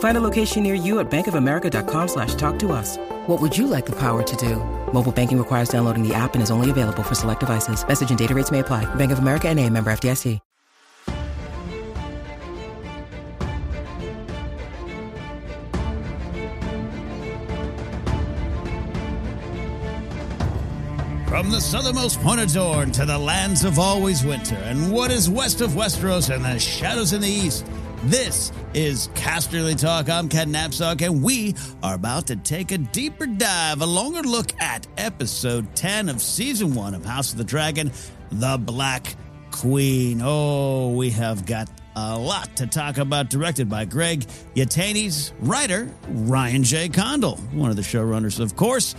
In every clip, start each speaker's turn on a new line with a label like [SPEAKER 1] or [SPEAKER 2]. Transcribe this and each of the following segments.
[SPEAKER 1] Find a location near you at bankofamerica.com slash talk to us. What would you like the power to do? Mobile banking requires downloading the app and is only available for select devices. Message and data rates may apply. Bank of America and a member FDIC.
[SPEAKER 2] From the southernmost point of Dorne to the lands of always winter, and what is west of Westeros and the shadows in the east, this is Casterly Talk. I'm Ken Napzok, and we are about to take a deeper dive, a longer look at episode 10 of season 1 of House of the Dragon, The Black Queen. Oh, we have got a lot to talk about, directed by Greg Yaitanes, writer Ryan J. Condal, one of the showrunners, of course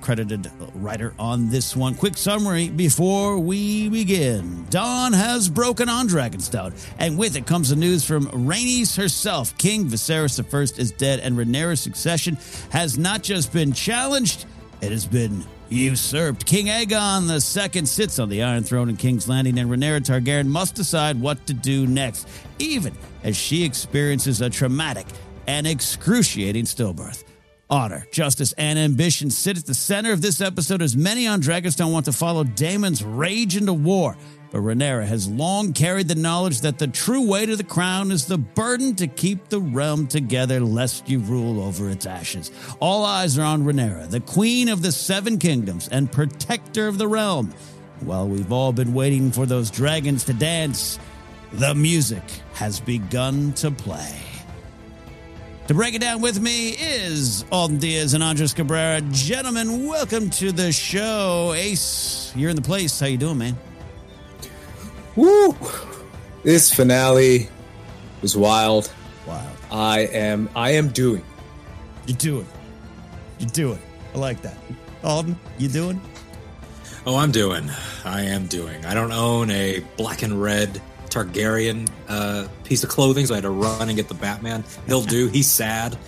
[SPEAKER 2] credited writer on this one. Quick summary before we begin. Dawn has broken on Dragonstone, and with it comes the news from Rhaenys herself. King Viserys I is dead, and Rhaenyra's succession has not just been challenged, it has been usurped. King Aegon II sits on the Iron Throne in King's Landing, and Rhaenyra Targaryen must decide what to do next, even as she experiences a traumatic and excruciating stillbirth honor, justice, and ambition sit at the center of this episode as many on Dragonstone want to follow Daemon's rage into war. But Rhaenyra has long carried the knowledge that the true way to the crown is the burden to keep the realm together lest you rule over its ashes. All eyes are on Rhaenyra, the queen of the seven kingdoms and protector of the realm. While we've all been waiting for those dragons to dance, the music has begun to play. To break it down with me is Alden Diaz and Andres Cabrera. Gentlemen, welcome to the show. Ace, you're in the place. How you doing, man?
[SPEAKER 3] Woo! This finale was wild.
[SPEAKER 2] Wild.
[SPEAKER 3] I am I am doing.
[SPEAKER 2] You doing. You doing. I like that. Alden, you doing?
[SPEAKER 4] Oh, I'm doing. I am doing. I don't own a black and red Targaryen uh, piece of clothing, so I had to run and get the Batman. He'll do. He's sad.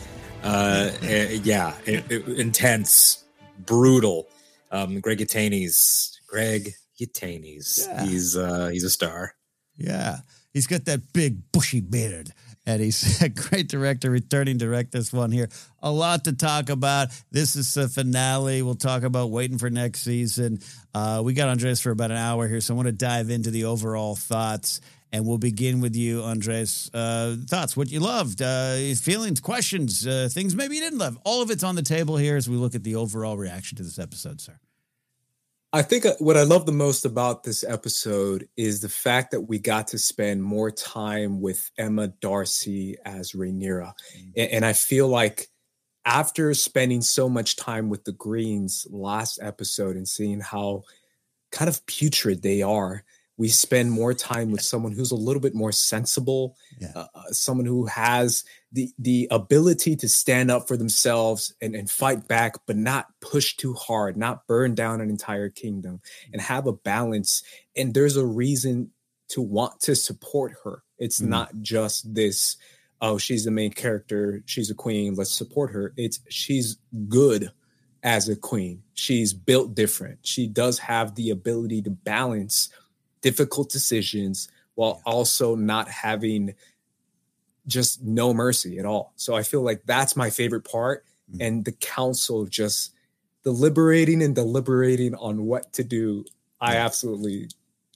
[SPEAKER 4] Uh, eh, yeah, it, it, intense, brutal. Um, Greg Yaitanes. Greg Yaitanes. Yeah. He's uh, he's a star.
[SPEAKER 2] Yeah, he's got that big bushy beard. And he's a great director, returning direct this one here. A lot to talk about. This is the finale. We'll talk about waiting for next season. Uh, we got Andres for about an hour here, so I want to dive into the overall thoughts and we'll begin with you, Andres. Uh, thoughts, what you loved, uh, feelings, questions, uh, things maybe you didn't love. All of it's on the table here as we look at the overall reaction to this episode, sir.
[SPEAKER 3] I think uh, what I love the most about this episode is the fact that we got to spend more time with Emma Darcy as Rhaenyra. Mm-hmm. And, and I feel like after spending so much time with the Greens last episode and seeing how kind of putrid they are, we spend more time with someone who's a little bit more sensible, yeah. Uh, uh, someone who has the the ability to stand up for themselves and, and fight back, but not push too hard, not burn down an entire kingdom, and have a balance. And there's a reason to want to support her. It's mm not just this, oh, she's the main character, she's a queen, let's support her. It's she's good as a queen. She's built different. She does have the ability to balance difficult decisions while also not having just no mercy at all. So I feel like that's my favorite part. Mm-hmm. And the council just deliberating and deliberating on what to do. I absolutely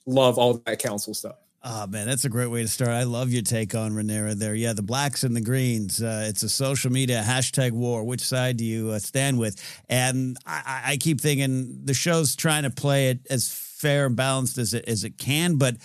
[SPEAKER 3] love all that council stuff.
[SPEAKER 2] Oh man, that's a great way to start. I love your take on Rhaenyra there. Yeah, the blacks and the greens. Uh, it's a social media hashtag war. Which side do you uh, stand with? And I, I keep thinking the show's trying to play it as fair and balanced as it as it can. But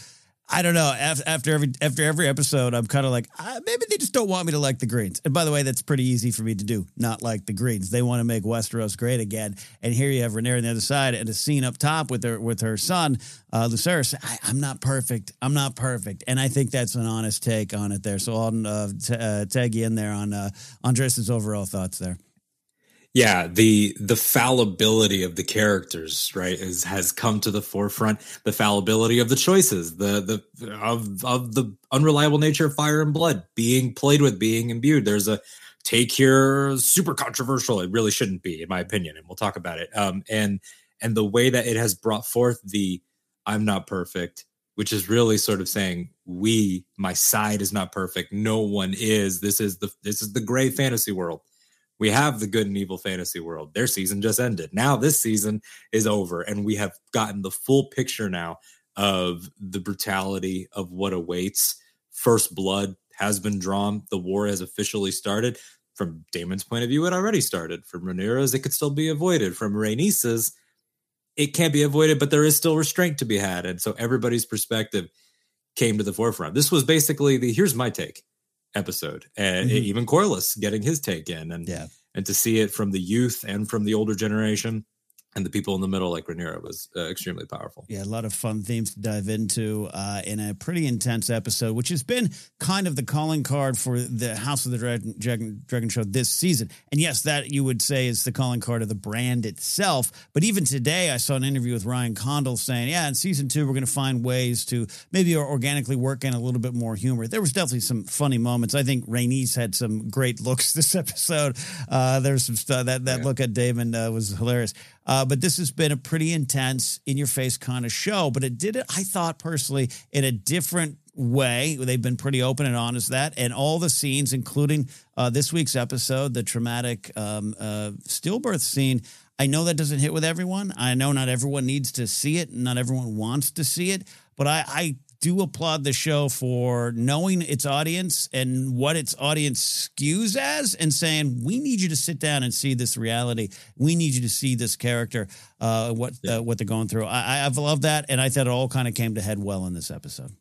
[SPEAKER 2] I don't know. After every after every episode, I'm kind of like ah, maybe they just don't want me to like the Greens. And by the way, that's pretty easy for me to do. Not like the Greens. They want to make Westeros great again. And here you have Rhaenyra on the other side, and a scene up top with her with her son, uh, Lucerys. I, am not perfect. I'm not perfect. And I think that's an honest take on it there. So I'll uh, t- uh, tag you in there on uh, overall thoughts there.
[SPEAKER 4] Yeah the the fallibility of the characters right is has come to the forefront. The fallibility of the choices the the of of the unreliable nature of fire and blood being played with being imbued. There's a take here super controversial. It really shouldn't be in my opinion and we'll talk about it. Um and and the way that it has brought forth the i'm not perfect which is really sort of saying we my side is not perfect. No one is. This is the this is the gray fantasy world we have the good and evil fantasy world. Their season just ended. Now this season is over, and we have gotten the full picture now of the brutality of what awaits. First blood has been drawn. The war has officially started. From Daemon's point of view, it already started. From Rhaenyra's, it could still be avoided. From Rhaenys's, it can't be avoided, but there is still restraint to be had. And so everybody's perspective came to the forefront. This was basically the here's my take episode, and mm-hmm. even Corlys getting his take in, and yeah. and to see it from the youth and from the older generation and the people in the middle like Rhaenyra was uh, extremely powerful.
[SPEAKER 2] Yeah, a lot of fun themes to dive into uh, in a pretty intense episode, which has been kind of the calling card for the House of the Dragon, Dragon, Dragon show this season. And yes, that you would say is the calling card of the brand itself. But even today, I saw an interview with Ryan Condal saying, yeah, in season two, we're going to find ways to maybe organically work in a little bit more humor. There was definitely some funny moments. I think Rhaenys had some great looks this episode. Uh, there's some stuff that, that yeah. look at Daemon uh, was hilarious. Uh, but this has been a pretty intense, in your face kind of show. But it did it, I thought personally, in a different way. They've been pretty open and honest that, and all the scenes, including uh, this week's episode, the traumatic um, uh, stillbirth scene. I know that doesn't hit with everyone. I know not everyone needs to see it. Not everyone wants to see it. But I, I do applaud the show for knowing its audience and what its audience skews as and saying, we need you to sit down and see this reality. We need you to see this character, uh, what yeah. uh, what they're going through. I, I've loved that. And I thought it all kind of came to head well in this episode.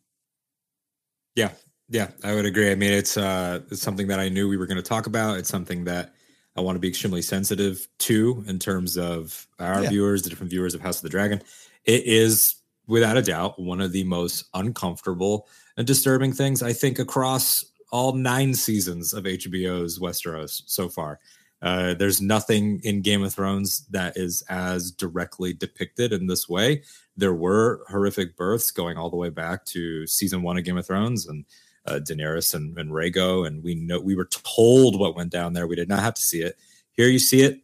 [SPEAKER 4] Yeah. Yeah, I would agree. I mean, it's uh, it's something that I knew we were going to talk about. It's something that I want to be extremely sensitive to in terms of our yeah. viewers, the different viewers of House of the Dragon. It is without a doubt, one of the most uncomfortable and disturbing things I think across all nine seasons of HBO's Westeros so far. Uh, there's nothing in Game of Thrones that is as directly depicted in this way. There were horrific births going all the way back to season one of Game of Thrones and uh, Daenerys and, and and we know we were told what went down there. We did not have to see it. Here you see it.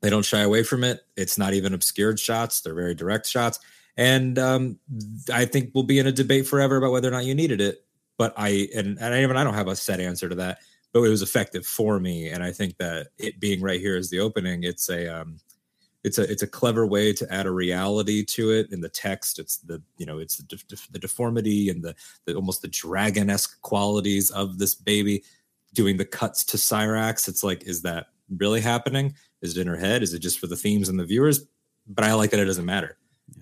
[SPEAKER 4] They don't shy away from it. It's not even obscured shots. They're very direct shots and um, I think we'll be in a debate forever about whether or not you needed it. But I and, and I, even I don't have a set answer to that. But it was effective for me, and I think that it being right here as the opening, it's a um, it's a it's a clever way to add a reality to it in the text. It's the you know it's the, the deformity and the, the almost the dragon esque qualities of this baby doing the cuts to Syrax. It's like, is that really happening? Is it in her head? Is it just for the themes and the viewers? But I like that it doesn't matter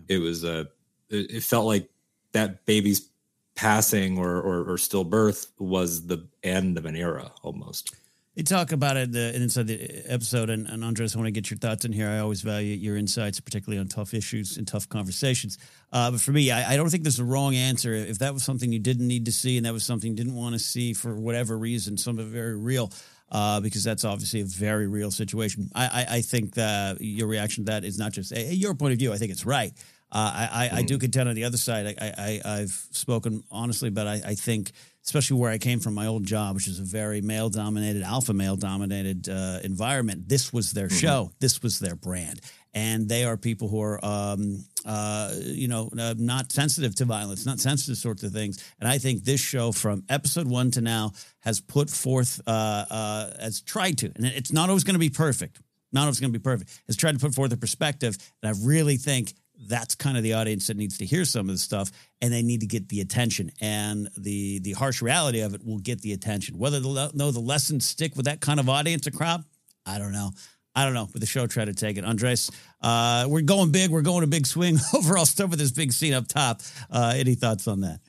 [SPEAKER 4] it was a uh, it, it, felt like that baby's passing or, or, or stillbirth was the end of an era almost.
[SPEAKER 2] You talk about it the, inside the episode, and, and Andres, I want to get your thoughts in here. I always value your insights, particularly on tough issues and tough conversations. Uh, but for me, I, I, don't think there's a wrong answer. If that was something you didn't need to see, and that was something you didn't want to see for whatever reason, something very real, uh, because that's obviously a very real situation. I, I, I think that your reaction to that is not just a, your point of view. I think it's right. Uh, I, I, mm. I, do mm. contend on the other side. I, I, have spoken honestly, but I, I, think, especially where I came from, my old job, which is a very male dominated, alpha male dominated uh, environment, this was their mm-hmm. show. This was their brand. And they are people who are, um, uh, you know, uh, not sensitive to violence, not sensitive sorts of things. And I think this show, from episode one to now, has put forth, uh, uh, has tried to, and it's not always going to be perfect. Not always going to be perfect. Has tried to put forth a perspective, and I really think that's kind of the audience that needs to hear some of the stuff and they need to get the attention. And the the harsh reality of it will get the attention. Whether they'll know the lessons stick with that kind of audience or crowd i don't know. I don't know but the show tried to take it. Andres uh, we're going big. We're going a big swing. Overall stuff with this big scene up top. Uh, any thoughts on that?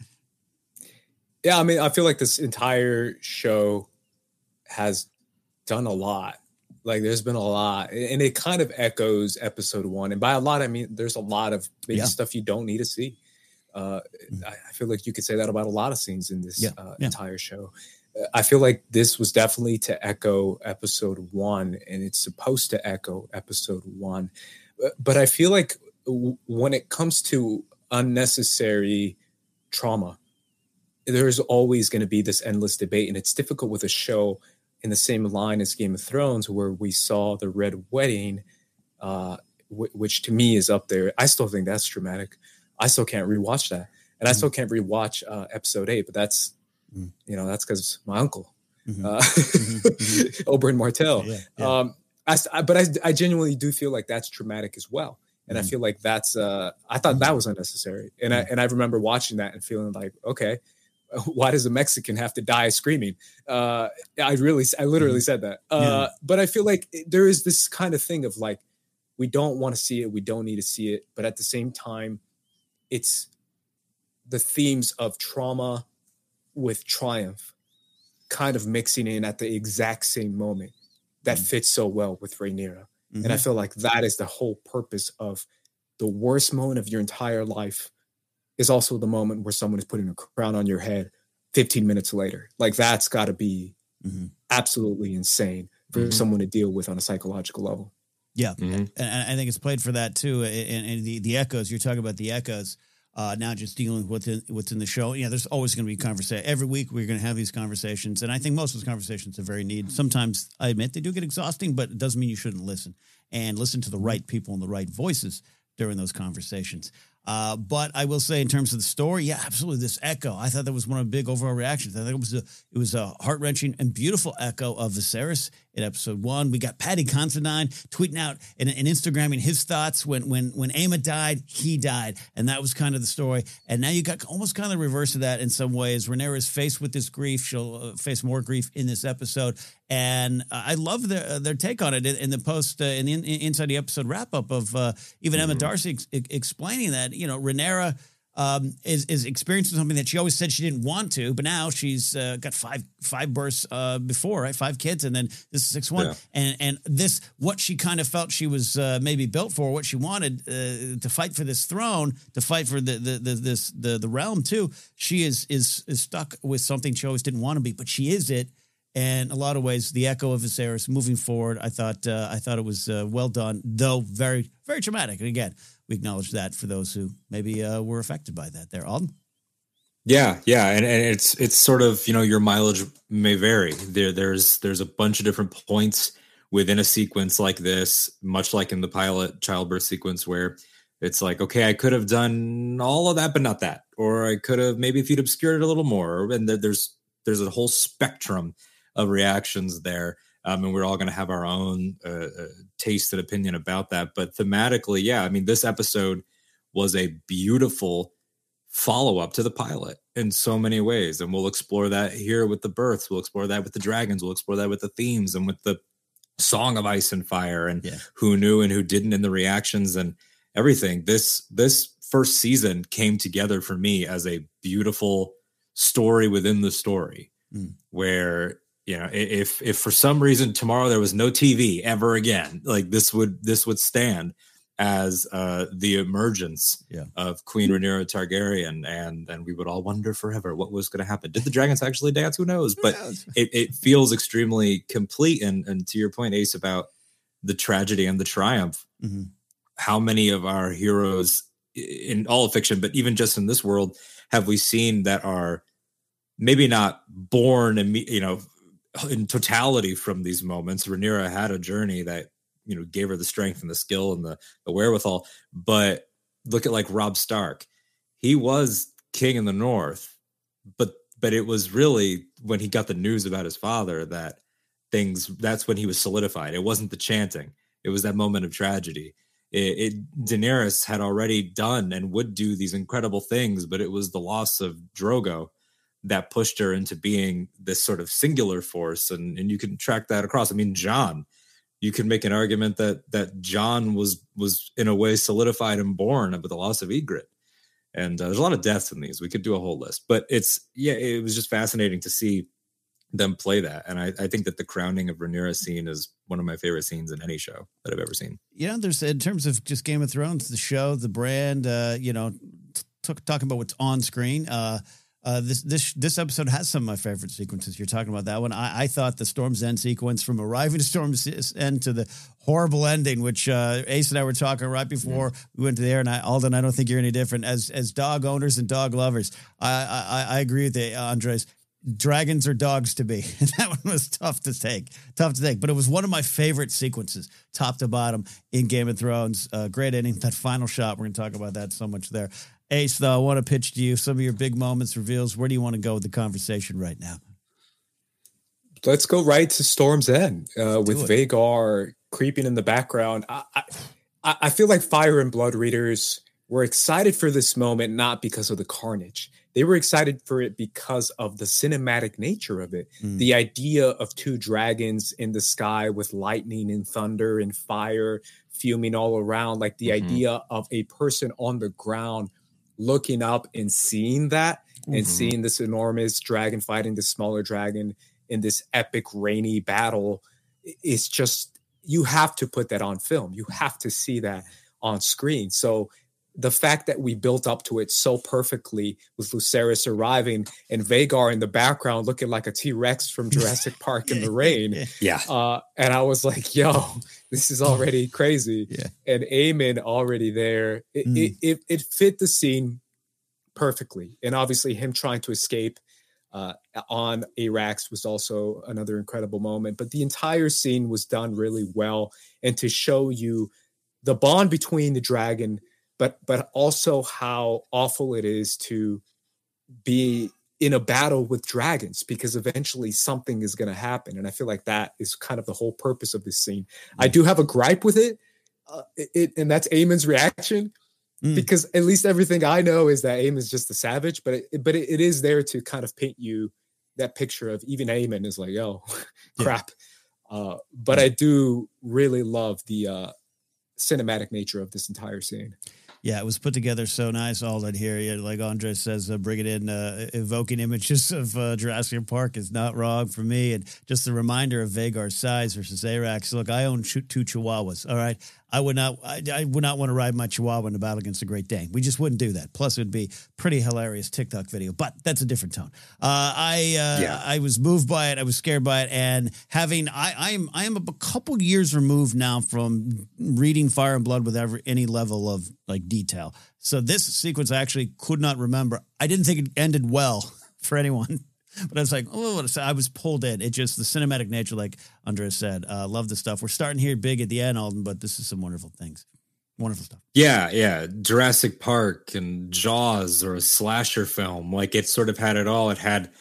[SPEAKER 3] Yeah i mean i feel like this entire show has done a lot like there's been a lot, and it kind of echoes episode one. And by a lot, I mean there's a lot of yeah. stuff you don't need to see. Uh, mm. I, I, feel like you could say that about a lot of scenes in this yeah. Uh, yeah. entire show. I feel like this was definitely to echo episode one, and it's supposed to echo episode one. But I feel like when it comes to unnecessary trauma, there's always going to be this endless debate, and it's difficult with a show in the same line as Game of Thrones, where we saw the Red Wedding, uh, w- which to me is up there. I still think that's dramatic. I still can't rewatch that, and I mm-hmm. still can't rewatch uh, episode eight. But that's mm. you know that's because my uncle, mm-hmm. Uh, mm-hmm. mm-hmm. Oberyn Martell. Yeah, yeah. Um, I, but I, I genuinely do feel like that's traumatic as well and mm. I feel like that's uh I thought that was unnecessary. And I and I remember watching that and feeling like, okay, why does a Mexican have to die screaming? Uh I really I literally mm. said that. Uh yeah. but I feel like there is this kind of thing of like we don't want to see it, we don't need to see it, but at the same time it's the themes of trauma with triumph kind of mixing in at the exact same moment that mm. fits so well with Rhaenyra. Mm-hmm. And I mm-hmm. feel like that is the whole purpose of the worst moment of your entire life is also the moment where someone is putting a crown on your head 15 minutes later. Like that's got to be mm-hmm. absolutely insane for mm-hmm. someone to deal with on a psychological level.
[SPEAKER 2] Yeah, mm-hmm. and I think it's played for that too. And, and the the echoes you're talking about the echoes uh, now just dealing with what's in, the show. Yeah, there's always going to be conversation. Every week we're going to have these conversations, and I think most of those conversations are very needed. Sometimes I admit they do get exhausting, but it doesn't mean you shouldn't listen and listen to the right people and the right voices during those conversations. Uh, but I will say, in terms of the story, yeah, absolutely. This echo, I thought that was one of the big overall reactions. I think it was a it was a heart wrenching and beautiful echo of Viserys in episode one. We got Paddy Considine tweeting out and, and Instagramming his thoughts when when when Aemma died, he died, and that was kind of the story. And now you got almost kind of the reverse of that in some ways. Rhaenyra is faced with this grief; she'll uh, face more grief in this episode, and uh, I love their uh, their take on it in, in the post uh, in the in, inside the episode wrap up of uh, even mm-hmm. Emma Darcy ex- explaining that you know Rhaenyra um, is is experiencing something that she always said she didn't want to, but now she's uh, got five five births uh, before, right? Five kids, and then this is six one, yeah. and and this what she kind of felt she was uh, maybe built for, what she wanted uh, to fight for this throne, to fight for the the, the this the the realm too. She is is is stuck with something she always didn't want to be, but she is it. And a lot of ways, the echo of Viserys moving forward, I thought uh, I thought it was uh, well done, though very very traumatic. And again, we acknowledge that for those who maybe uh, were affected by that. There, Alden.
[SPEAKER 4] Yeah, yeah, and, and it's it's sort of you know your mileage may vary. There there's there's a bunch of different points within a sequence like this, much like in the pilot childbirth sequence where it's like okay, I could have done all of that, but not that, or I could have maybe if you'd obscured it a little more, and there's there's a whole spectrum of reactions there um, and we're all going to have our own uh, uh, taste and opinion about that. But thematically, yeah, I mean, this episode was a beautiful follow up to the pilot in so many ways, and we'll explore that here with the births. We'll explore that with the dragons. We'll explore that with the themes and with the song of ice and fire, and yeah. who knew and who didn't, in the reactions and everything. This this first season came together for me as a beautiful story within the story, mm. where you know if if for some reason tomorrow there was no tv ever again like this would this would stand as uh the emergence yeah. of queen Rhaenyra targaryen and and we would all wonder forever what was going to happen did the dragons actually dance who knows but it, it feels extremely complete and and to your point ace about the tragedy and the triumph mm-hmm. how many of our heroes in all of fiction but even just in this world have we seen that are maybe not born and you know in totality from these moments. Rhaenyra had a journey that you know gave her the strength and the skill and the, the wherewithal. But look at like Robb Stark, he was king in the North, but but it was really when he got the news about his father that things that's when he was solidified. It wasn't the chanting; it was that moment of tragedy. It, it Daenerys had already done and would do these incredible things, but it was the loss of Drogo that pushed her into being this sort of singular force and and you can track that across i mean jon you can make an argument that that jon was was in a way solidified and born with the loss of Ygritte And uh, there's a lot of deaths in these. We could do a whole list, but it's yeah, it was just fascinating to see them play that. And I, I think that the crowning of Rhaenyra scene is one of my favorite scenes in any show that I've ever seen.
[SPEAKER 2] Yeah, there's in terms of just Game of Thrones, the show, the brand, uh, you know, t- talking about what's on screen. Uh, Uh, this this this episode has some of my favorite sequences. You're talking about that one. I, I thought the Storm's End sequence from arriving to Storm's End to the horrible ending, which uh, Ace and I were talking right before we went to the air. And I, Alden, I don't think you're any different as as dog owners and dog lovers. I I, I agree with you, Andres. Dragons are dogs to be. That one was tough to take, tough to take. But it was one of my favorite sequences, top to bottom, in Game of Thrones. Uh, great ending. That final shot, we're going to talk about that so much there. Ace, though, I want to pitch to you some of your big moments, reveals. Where do you want to go with the conversation right now?
[SPEAKER 3] Let's go right to Storm's End uh, with it. Vhagar creeping in the background. I, I, I feel like Fire and Blood readers were excited for this moment, not because of the carnage. They were excited for it because of the cinematic nature of it. Mm. The idea of two dragons in the sky with lightning and thunder and fire fuming all around, like the mm-hmm. idea of a person on the ground looking up and seeing that mm-hmm. and seeing this enormous dragon fighting this smaller dragon in this epic rainy battle it's just you have to put that on film you have to see that on screen so the fact that we built up to it so perfectly with Lucerys arriving and Vhagar in the background looking like a T Rex from Jurassic Park in the rain.
[SPEAKER 4] Yeah.
[SPEAKER 3] Uh, and I was like, yo, this is already crazy.
[SPEAKER 2] Yeah.
[SPEAKER 3] And Aemond already there. It, mm. it, it, it, fit the scene perfectly. And obviously, him trying to escape uh, on Arrax was also another incredible moment. But the entire scene was done really well. And to show you the bond between the dragon but but also how awful it is to be in a battle with dragons because eventually something is going to happen and i feel like that is kind of the whole purpose of this scene mm. i do have a gripe with it, uh, it and that's Aemond's reaction mm. because at least everything i know is that Aemond is just a savage but it, but it, it is there to kind of paint you that picture of even Aemond is like oh crap yeah. uh, but i do really love the uh, cinematic nature of this entire scene
[SPEAKER 2] yeah, it was put together so nice. All that here, yeah, like Andre says, uh, bringing in uh, evoking images of uh, Jurassic Park is not wrong for me. And just a reminder of Vhagar's size versus Arrax. Look, I own two Chihuahuas. All right, I would not. I, I, would not want to ride my Chihuahua in a battle against a Great Dane. We just wouldn't do that. Plus, it would be pretty hilarious TikTok video. But that's a different tone. Uh, I uh, yeah. I was moved by it. I was scared by it, and having I I am I am a couple years removed now from reading Fire and Blood with ever any level of like detail. So this sequence I actually could not remember. I didn't think it ended well for anyone. But I was like, oh, I was pulled in. It just the cinematic nature, like Andres said. Uh, love the stuff. We're starting here big at the end, Alden, but this is some wonderful things. Wonderful stuff.
[SPEAKER 4] Yeah, yeah. Jurassic Park and Jaws or a slasher film. Like it sort of had it all. It had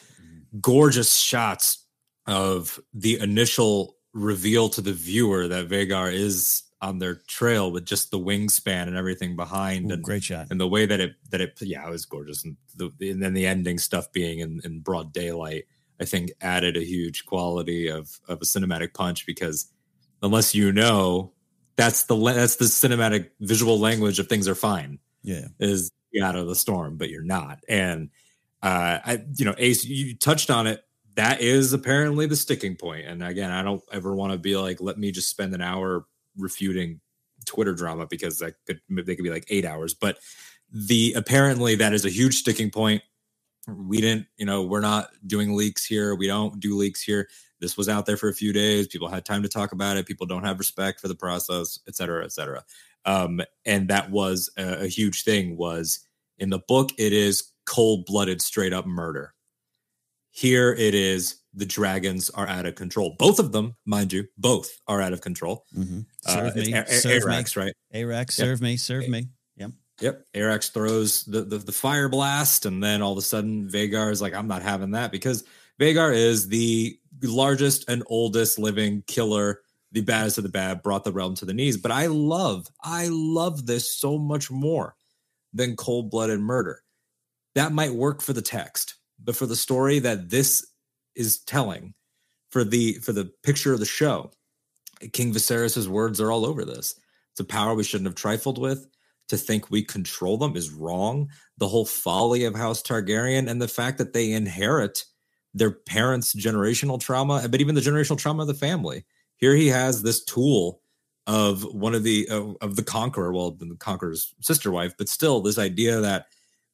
[SPEAKER 4] gorgeous shots of the initial reveal to the viewer that Vhagar is on their trail with just the wingspan and everything behind
[SPEAKER 2] Ooh,
[SPEAKER 4] and
[SPEAKER 2] great shot.
[SPEAKER 4] and the way that it that it yeah it was gorgeous. And the and then the ending stuff being in, in broad daylight I think added a huge quality of of a cinematic punch because unless you know that's the that's the cinematic visual language of things are fine
[SPEAKER 2] yeah.
[SPEAKER 4] is out of the storm but you're not. And uh I you know Ace you touched on it. That is apparently the sticking point. And again I don't ever want to be like let me just spend an hour refuting Twitter drama because that could they could be like eight hours. But the apparently that is a huge sticking point. We didn't, you know, we're not doing leaks here. We don't do leaks here. This was out there for a few days. People had time to talk about it. People don't have respect for the process, et cetera, et cetera. Um, and that was a, a huge thing. Was in the book, it is cold blooded, straight up murder. Here it is the dragons are out of control. Both of them, mind you, both are out of control.
[SPEAKER 2] Mm-hmm. Uh, serve uh, me, a- serve Arrax, me. right? Serve yep. me, serve me. Yep.
[SPEAKER 4] Yep. Arrax throws the, the, the fire blast, and then all of a sudden Vhagar is like, I'm not having that because Vhagar is the largest and oldest living killer, the baddest of the bad, brought the realm to the knees. But I love, I love this so much more than cold blooded murder. That might work for the text, but for the story that this is telling for the for the picture of the show. King Viserys's words are all over this. It's a power we shouldn't have trifled with. To think we control them is wrong. The whole folly of House Targaryen and the fact that they inherit their parents' generational trauma, but even the generational trauma of the family. Here he has this tool of one of the of the conqueror, well, the conqueror's sister wife, but still this idea that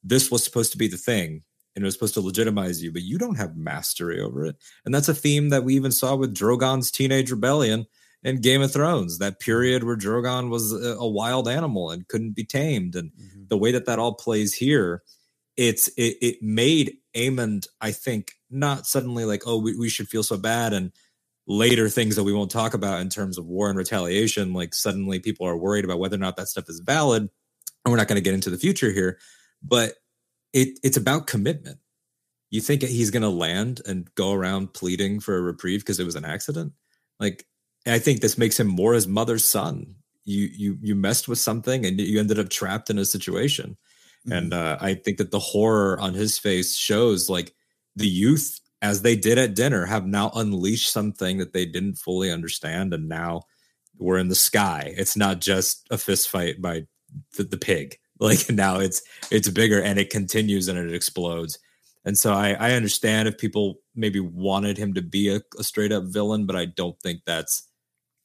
[SPEAKER 4] this was supposed to be the thing and it was supposed to legitimize you, but you don't have mastery over it. And that's a theme that we even saw with Drogon's teenage rebellion in Game of Thrones, that period where Drogon was a, wild animal and couldn't be tamed. And mm-hmm. the way that that all plays here, it's it, it made Aemond, I think, not suddenly like, oh, we, we should feel so bad. And later things that we won't talk about in terms of war and retaliation, like suddenly people are worried about whether or not that stuff is valid. And we're not going to get into the future here, but it it's about commitment. You think he's going to land and go around pleading for a reprieve because it was an accident? Like I think this makes him more his mother's son. You you you messed with something and you ended up trapped in a situation. Mm-hmm. And uh, I think that the horror on his face shows like the youth, as they did at dinner, have now unleashed something that they didn't fully understand, and now we're in the sky. It's not just a fist fight by the, the pig. Like now it's it's bigger and it continues and it explodes. And so I, I understand if people maybe wanted him to be a, a straight up villain, but I don't think that's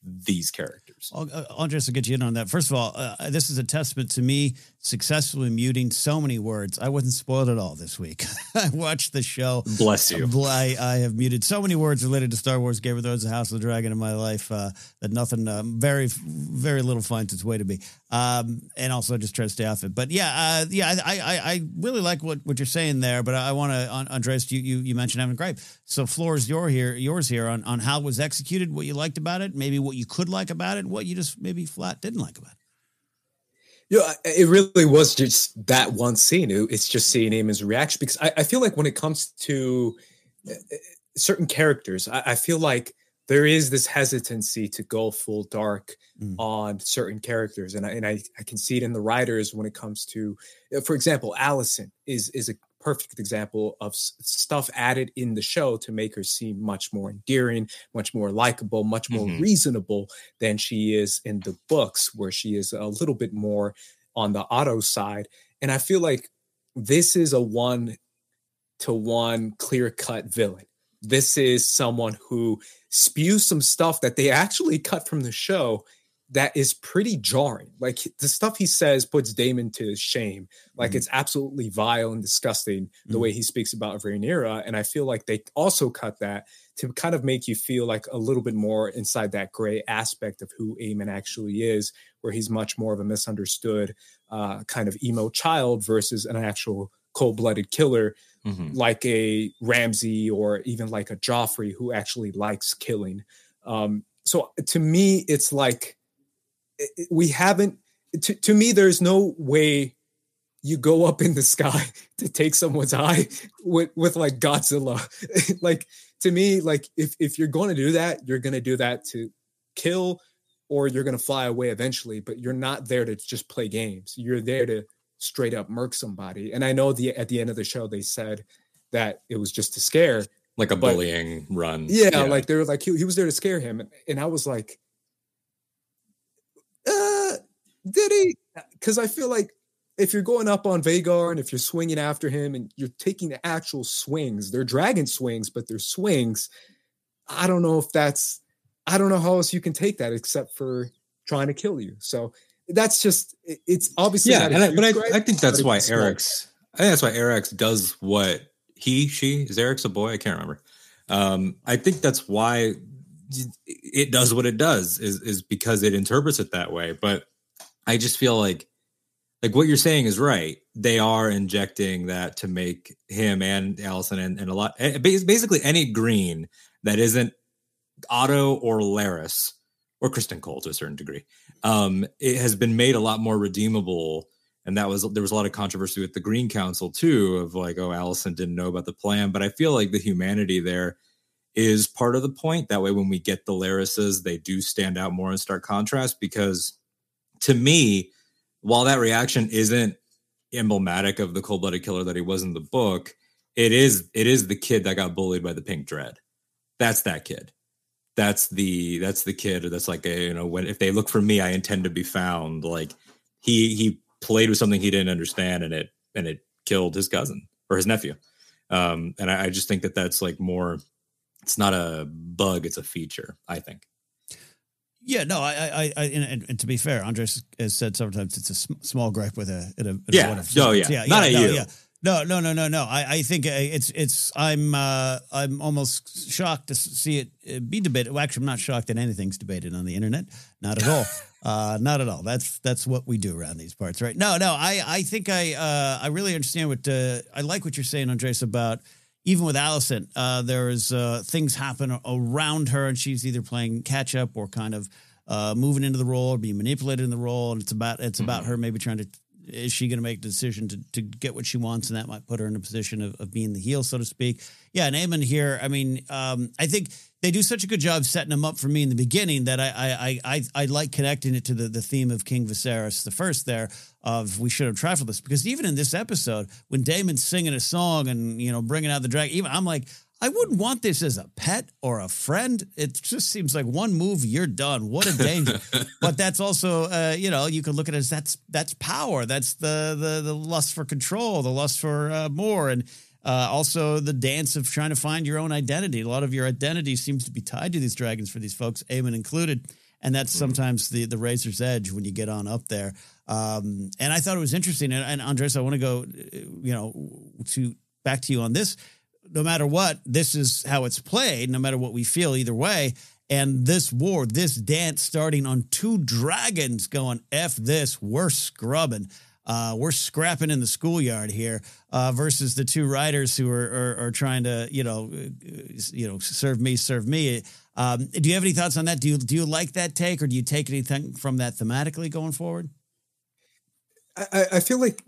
[SPEAKER 4] these characters.
[SPEAKER 2] I'll, uh, will get you in on that. First of all, uh, this is a testament to me successfully muting so many words. I wasn't spoiled at all this week. I watched the show.
[SPEAKER 4] Bless you.
[SPEAKER 2] I, I, have muted so many words related to Star Wars, Game of Thrones, The House of the Dragon in my life uh, that nothing, uh, very, very little finds its way to me. Um, and also just try to stay off it. But yeah, uh, yeah, I, I, I really like what, what you're saying there. But I, I want to, Andres, you, you, you mentioned Evan Grape. So floor is your here, yours here on, on how it was executed, what you liked about it, maybe what you could like about it, what you just maybe flat didn't like about it.
[SPEAKER 3] Yeah, you know, it really was just that one scene. It's just seeing Aemond's reaction because I, I, feel like when it comes to uh, uh, certain characters, I, I, feel like there is this hesitancy to go full dark mm. on certain characters, and I, and I, I can see it in the writers when it comes to, uh, for example, Alicent is is a perfect example of stuff added in the show to make her seem much more endearing, much more likable, much more mm-hmm. reasonable than she is in the books, where she is a little bit more on the Otto side. And I feel like this is a one to one clear cut villain. This is someone who spews some stuff that they actually cut from the show that is pretty jarring. Like the stuff he says puts Daemon to shame. Like mm it's absolutely vile and disgusting the mm way he speaks about Rhaenyra. And I feel like they also cut that to kind of make you feel like a little bit more inside that gray aspect of who Aemond actually is, where he's much more of a misunderstood uh, kind of emo child versus an actual cold-blooded killer mm-hmm. like a Ramsay or even like a Joffrey who actually likes killing. Um, so to me, it's like we haven't to, to me there's no way you go up in the sky to take someone's eye with with like Godzilla. like to me, like if if you're going to do that, you're going to do that to kill, or you're going to fly away eventually. But you're not there to just play games. You're there to straight up murk somebody. And I know the at the end of the show they said that it was just to scare,
[SPEAKER 4] like a bullying run.
[SPEAKER 3] Yeah, yeah, like they were like he, he was there to scare him, and, and I was like did he? Because I feel like if you're going up on Vhagar and if you're swinging after him and you're taking the actual swings, they're dragon swings, but they're swings. I don't know if that's, I don't know how else you can take that except for trying to kill you. So that's just, it's obviously,
[SPEAKER 4] yeah. And I, but I, I, think that's why Arrax, I think that's why Arrax does what he, she, is Arrax a boy? I can't remember. Um, I think that's why it does what it does is is because it interprets it that way but i just feel like like what you're saying is right they are injecting that to make him and Alicent and, and a lot eh, basically any green that isn't otto or Larys or Criston Cole to a certain degree um it has been made a lot more redeemable and that was there was a lot of controversy with the green council too of like oh Alicent didn't know about the plan but i feel like the humanity there is part of the point. That way, when we get the Laryses, they do stand out more and start contrast. Because to me, while that reaction isn't emblematic of the cold-blooded killer that he was in the book, it is it is the kid that got bullied by the pink dread. That's that kid. That's the that's the kid that's like a, you know when if they look for me, I intend to be found. Like he he played with something he didn't understand, and it and it killed his cousin or his nephew. Um, and I, I just think that that's like more it's not a bug; it's a feature. I think.
[SPEAKER 2] Yeah, no, I, I, I and, and, to be fair, Andres has said several times it's a sm- small gripe with a, a,
[SPEAKER 4] yeah, oh yeah, yeah, not
[SPEAKER 2] yeah,
[SPEAKER 4] no,
[SPEAKER 2] you. Yeah, No, no, no, no, no. I, I think uh, it's it's. I'm uh, I'm almost shocked to see it uh, be debated. Well, actually, I'm not shocked that anything's debated on the internet. Not at all. uh, not at all. That's that's what we do around these parts, right? No, no. I I think I uh, I really understand what uh, I like what you're saying, Andres, about even with Alicent, Uh, there is uh, things happen around her, and she's either playing catch up or kind of uh, moving into the role or being manipulated in the role. And it's about it's about mm-hmm. her maybe trying to is she going to make a decision to, to get what she wants, and that might put her in a position of, of being the heel, so to speak. Yeah, and Aemond here, I mean, um, I think they do such a good job setting him up for me in the beginning that I I I, I like connecting it to the, the theme of King Viserys the first there of we should have trifled this because even in this episode when Daemon's singing a song and you know bringing out the dragon, even I'm like I wouldn't want this as a pet or a friend. It just seems like one move, you're done. What a danger! but that's also, uh, you know, you could look at it as that's that's power. That's the the the lust for control, the lust for uh, more, and uh, also the dance of trying to find your own identity. A lot of your identity seems to be tied to these dragons for these folks, Aemond included, and that's mm-hmm. sometimes the the razor's edge when you get on up there. Um, and I thought it was interesting. And, and Andres, I want to go, uh, you know, to back to you on this no matter what, this is how it's played, no matter what we feel either way. And this war, this dance starting on two dragons going, F this, we're scrubbing. Uh, we're scrapping in the schoolyard here uh, versus the two riders who are, are, are, trying to, you know, you know, serve me, serve me. Um, do you have any thoughts on that? Do you do you like that take, or do you take anything from that thematically going forward?
[SPEAKER 3] I, I feel like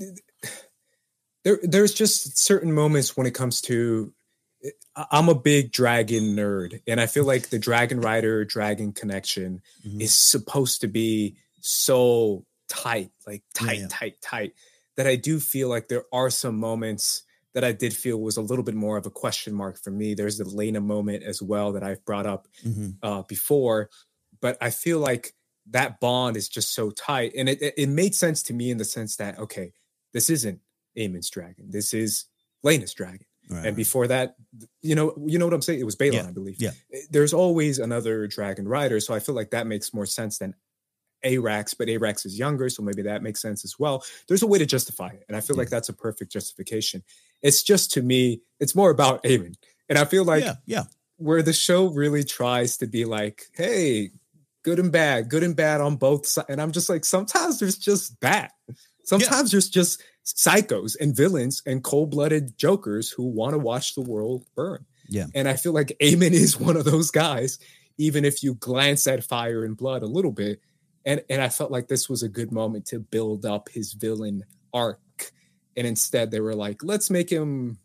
[SPEAKER 3] there there's just certain moments when it comes to I'm a big dragon nerd, and I feel like the Dragon Rider Dragon connection mm-hmm. is supposed to be so tight, like tight, yeah. tight, tight, that I do feel like there are some moments that I did feel was a little bit more of a question mark for me. There's the Laena moment as well that I've brought up mm-hmm. uh, before, but I feel like that bond is just so tight, and it, it, it made sense to me in the sense that okay, this isn't Aemond's dragon. This is Laena's dragon. Right, and before that, you know, you know what I'm saying? It was Baelon, yeah, I believe.
[SPEAKER 2] Yeah.
[SPEAKER 3] Eh, there's always another dragon rider, so I feel like that makes more sense than Arrax, but Arrax is younger, so maybe that makes sense as well. There's a way to justify it, and I feel yeah. like that's a perfect justification. It's just to me, it's more about Aemond, and I feel like
[SPEAKER 2] yeah, yeah,
[SPEAKER 3] where the show really tries to be like, hey, good and bad, good and bad on both sides, and I'm just like, sometimes there's just bad. Sometimes yeah. there's just psychos and villains and cold-blooded jokers who want to watch the world burn.
[SPEAKER 2] Yeah.
[SPEAKER 3] And I feel like Aemond is one of those guys, even if you glance at fire and blood a little bit. And and I felt like this was a good moment to build up his villain arc. And instead they were like, let's make him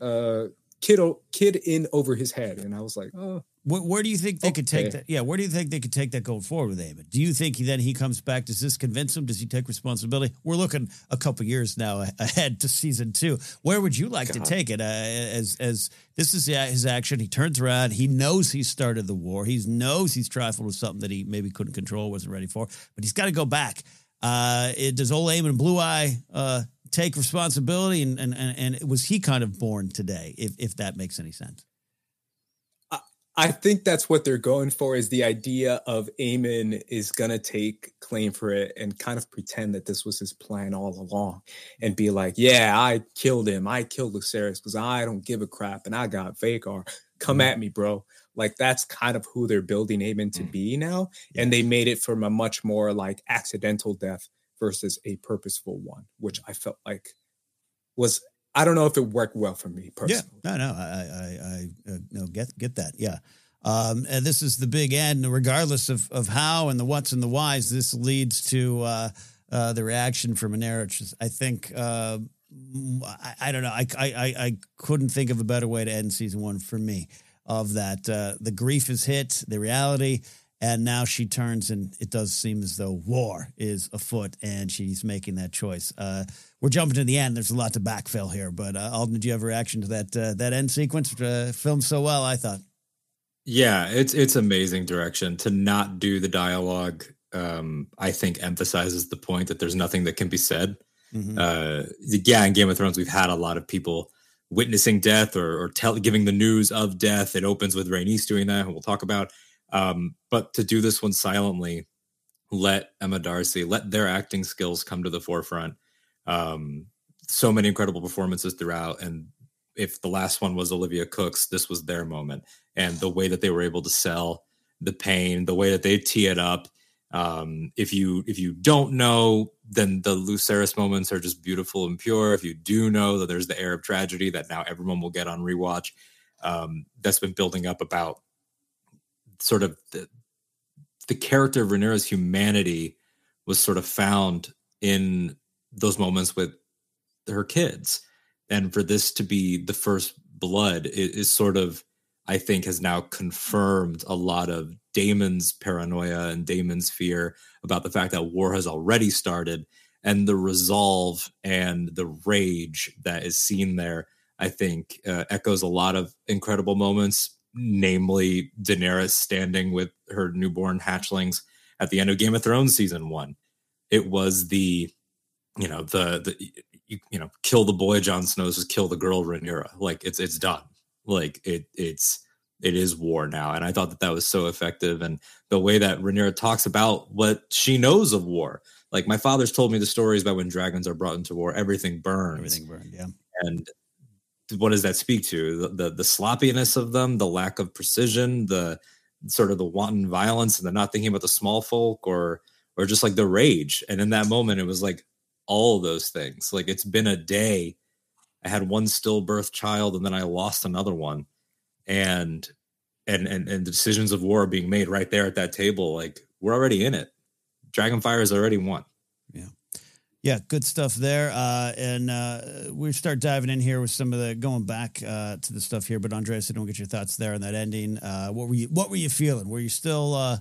[SPEAKER 3] uh kid kid in over his head. And I was like, oh,
[SPEAKER 2] where, where, do you think they okay. could take that? Yeah, where do you think they could take that going forward with Aemond? Do you think he, then he comes back? Does this convince him? Does he take responsibility? We're looking a couple years now ahead to season two. Where would you like God. to take it? Uh, as as this is his action, he turns around. He knows he started the war. He knows he's trifled with something that he maybe couldn't control, wasn't ready for. But he's got to go back. Uh, it, does old Aemond Blue Eye uh, take responsibility? And, and and and was he kind of born today? If if that makes any sense.
[SPEAKER 3] I think that's what they're going for is the idea of Aemond is gonna take claim for it and kind of pretend that this was his plan all along and be like, yeah, I killed him. I killed Lucerys because I don't give a crap and I got Vhagar. Come mm-hmm. at me, bro. Like that's kind of who they're building Aemond to mm-hmm. be now. And they made it from a much more like accidental death versus a purposeful one, which I felt like was I don't know if it worked well for me personally.
[SPEAKER 2] Yeah, no, no, I, I, I uh, no, get get that. Yeah, um, and this is the big end. Regardless of of how and the what's and the whys, this leads to uh, uh, the reaction from Rhaenyra. I think. Uh, I, I, don't know. I, I I couldn't think of a better way to end season one for me. Of that, uh, the grief is hit, the reality, and now she turns, and it does seem as though war is afoot, and she's making that choice. Uh, we're jumping to the end. There's a lot to backfill here, but uh, Alden, did you have a reaction to that uh, that end sequence? Uh, filmed so well, I thought.
[SPEAKER 4] Yeah, it's it's amazing direction to not do the dialogue. Um, I think emphasizes the point that there's nothing that can be said. Mm-hmm. Uh, yeah, in Game of Thrones, we've had a lot of people witnessing death or, or tell, giving the news of death. It opens with Rhaenys doing that, and we'll talk about. Um, but to do this one silently, let Emma Darcy, let their acting skills come to the forefront. Um, so many incredible performances throughout. And if the last one was Olivia Cooke's, this was their moment. And the way that they were able to sell the pain, the way that they tee it up. Um, if you if you don't know, then the Lucerys moments are just beautiful and pure. If you do know that there's the air of tragedy that now everyone will get on rewatch, um, that's been building up about sort of the the character of Rhaenyra's humanity was sort of found in those moments with her kids, and for this to be the first blood is, sort of I think has now confirmed a lot of Daemon's paranoia and Daemon's fear about the fact that war has already started and the resolve and the rage that is seen there I think uh, echoes a lot of incredible moments namely Daenerys standing with her newborn hatchlings at the end of Game of Thrones season 1 it was the you know the the you, you know kill the boy Jon Snow's just kill the girl Rhaenyra. Like it's it's done. Like it it's it is war now and i thought that that was so effective and the way that Rhaenyra talks about what she knows of war. Like my father's told me the stories about when dragons are brought into war everything burns.
[SPEAKER 2] Everything burned yeah.
[SPEAKER 4] And what does that speak to? The, the, the sloppiness of them the lack of precision the sort of the wanton violence and the not thinking about the small folk or or just like the rage. And in that moment it was like all those things like it's been a day I had one stillbirth child and then I lost another one. And and and and the decisions of war are being made right there at that table. Like we're already in it. Dragonfire is already won.
[SPEAKER 2] Yeah. Yeah, good stuff there. Uh, and uh, we start diving in here with some of the going back uh, to the stuff here. But Andreas, I don't get your thoughts there on that ending. Uh, what were you What were you feeling? Were you still uh,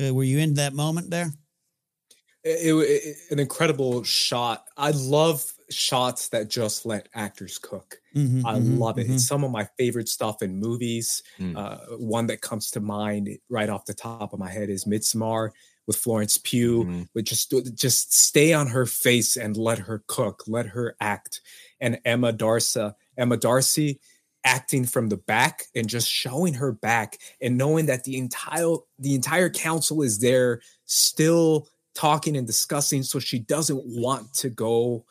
[SPEAKER 2] uh, Were you in that moment there?
[SPEAKER 3] It, it, an incredible shot. I love shots that just let actors cook. Mm-hmm, I mm-hmm, love it. Mm-hmm. It's some of my favorite stuff in movies. Mm. Uh, one that comes to mind right off the top of my head is Midsommar with Florence Pugh. Mm-hmm. But just just stay on her face and let her cook, let her act. And Emma Darcy, Emma Darcy acting from the back and just showing her back and knowing that the entire the entire council is there still talking and discussing so she doesn't want to go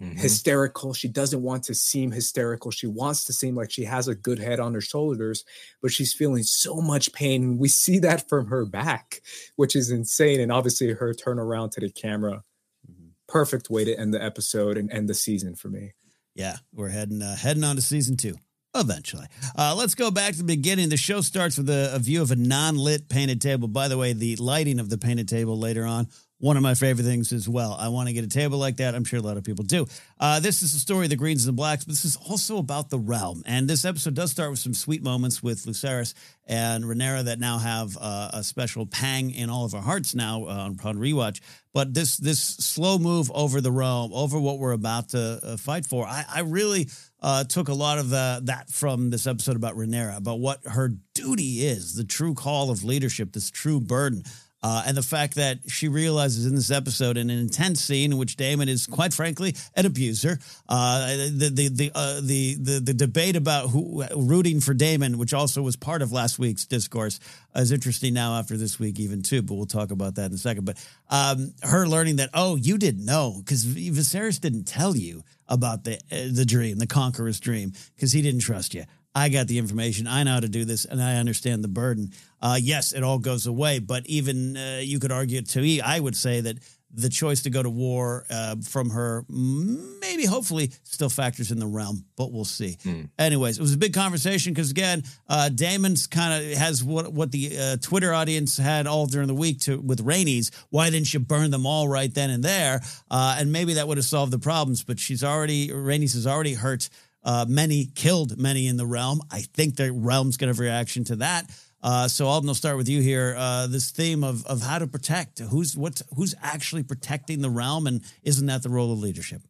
[SPEAKER 3] mm-hmm. hysterical. She doesn't want to seem hysterical. She wants to seem like she has a good head on her shoulders, but she's feeling so much pain. We see that from her back, which is insane. And obviously, her turn around to the camera, mm-hmm. perfect way to end the episode and end the season for me.
[SPEAKER 2] Yeah, we're heading uh, heading on to season two eventually. Uh, let's go back to the beginning. The show starts with a, a, view of a non lit painted table. By the way, the lighting of the painted table later on one of my favorite things as well. I want to get a table like that. I'm sure a lot of people do. Uh, this is the story of the Greens and the Blacks, but this is also about the realm. And this episode does start with some sweet moments with Lucerys and Rhaenyra that now have uh, a special pang in all of our hearts now uh, upon rewatch. But this this slow move over the realm, over what we're about to uh, fight for, I, I really uh, took a lot of the, that from this episode about Rhaenyra, about what her duty is, the true call of leadership, this true burden. Uh, and the fact that she realizes in this episode, in an intense scene in which Daemon is, quite frankly, an abuser, uh, the the the, uh, the the the debate about who rooting for Daemon, which also was part of last week's discourse, is interesting now after this week even too. But we'll talk about that in a second. But um, her learning that oh, you didn't know because Viserys didn't tell you about the uh, the dream, the conqueror's dream, because he didn't trust you. I got the information. I know how to do this, and I understand the burden. Uh, yes, it all goes away, but even uh, you could argue to me, I would say that the choice to go to war uh, from her, maybe, hopefully, still factors in the realm, but we'll see. Mm. Anyways, it was a big conversation because again, uh, Daemon's kind of has what what the uh, Twitter audience had all during the week to with Rhaenys Why didn't you burn them all right then and there? Uh, and maybe that would have solved the problems. But she's already Rhaenys has already hurt uh, many killed many in the realm. I think the realm's going to have a reaction to that. Uh, so Alden, I'll start with you here. Uh, this theme of of how to protect who's what's who's actually protecting the realm, and isn't that the role of leadership?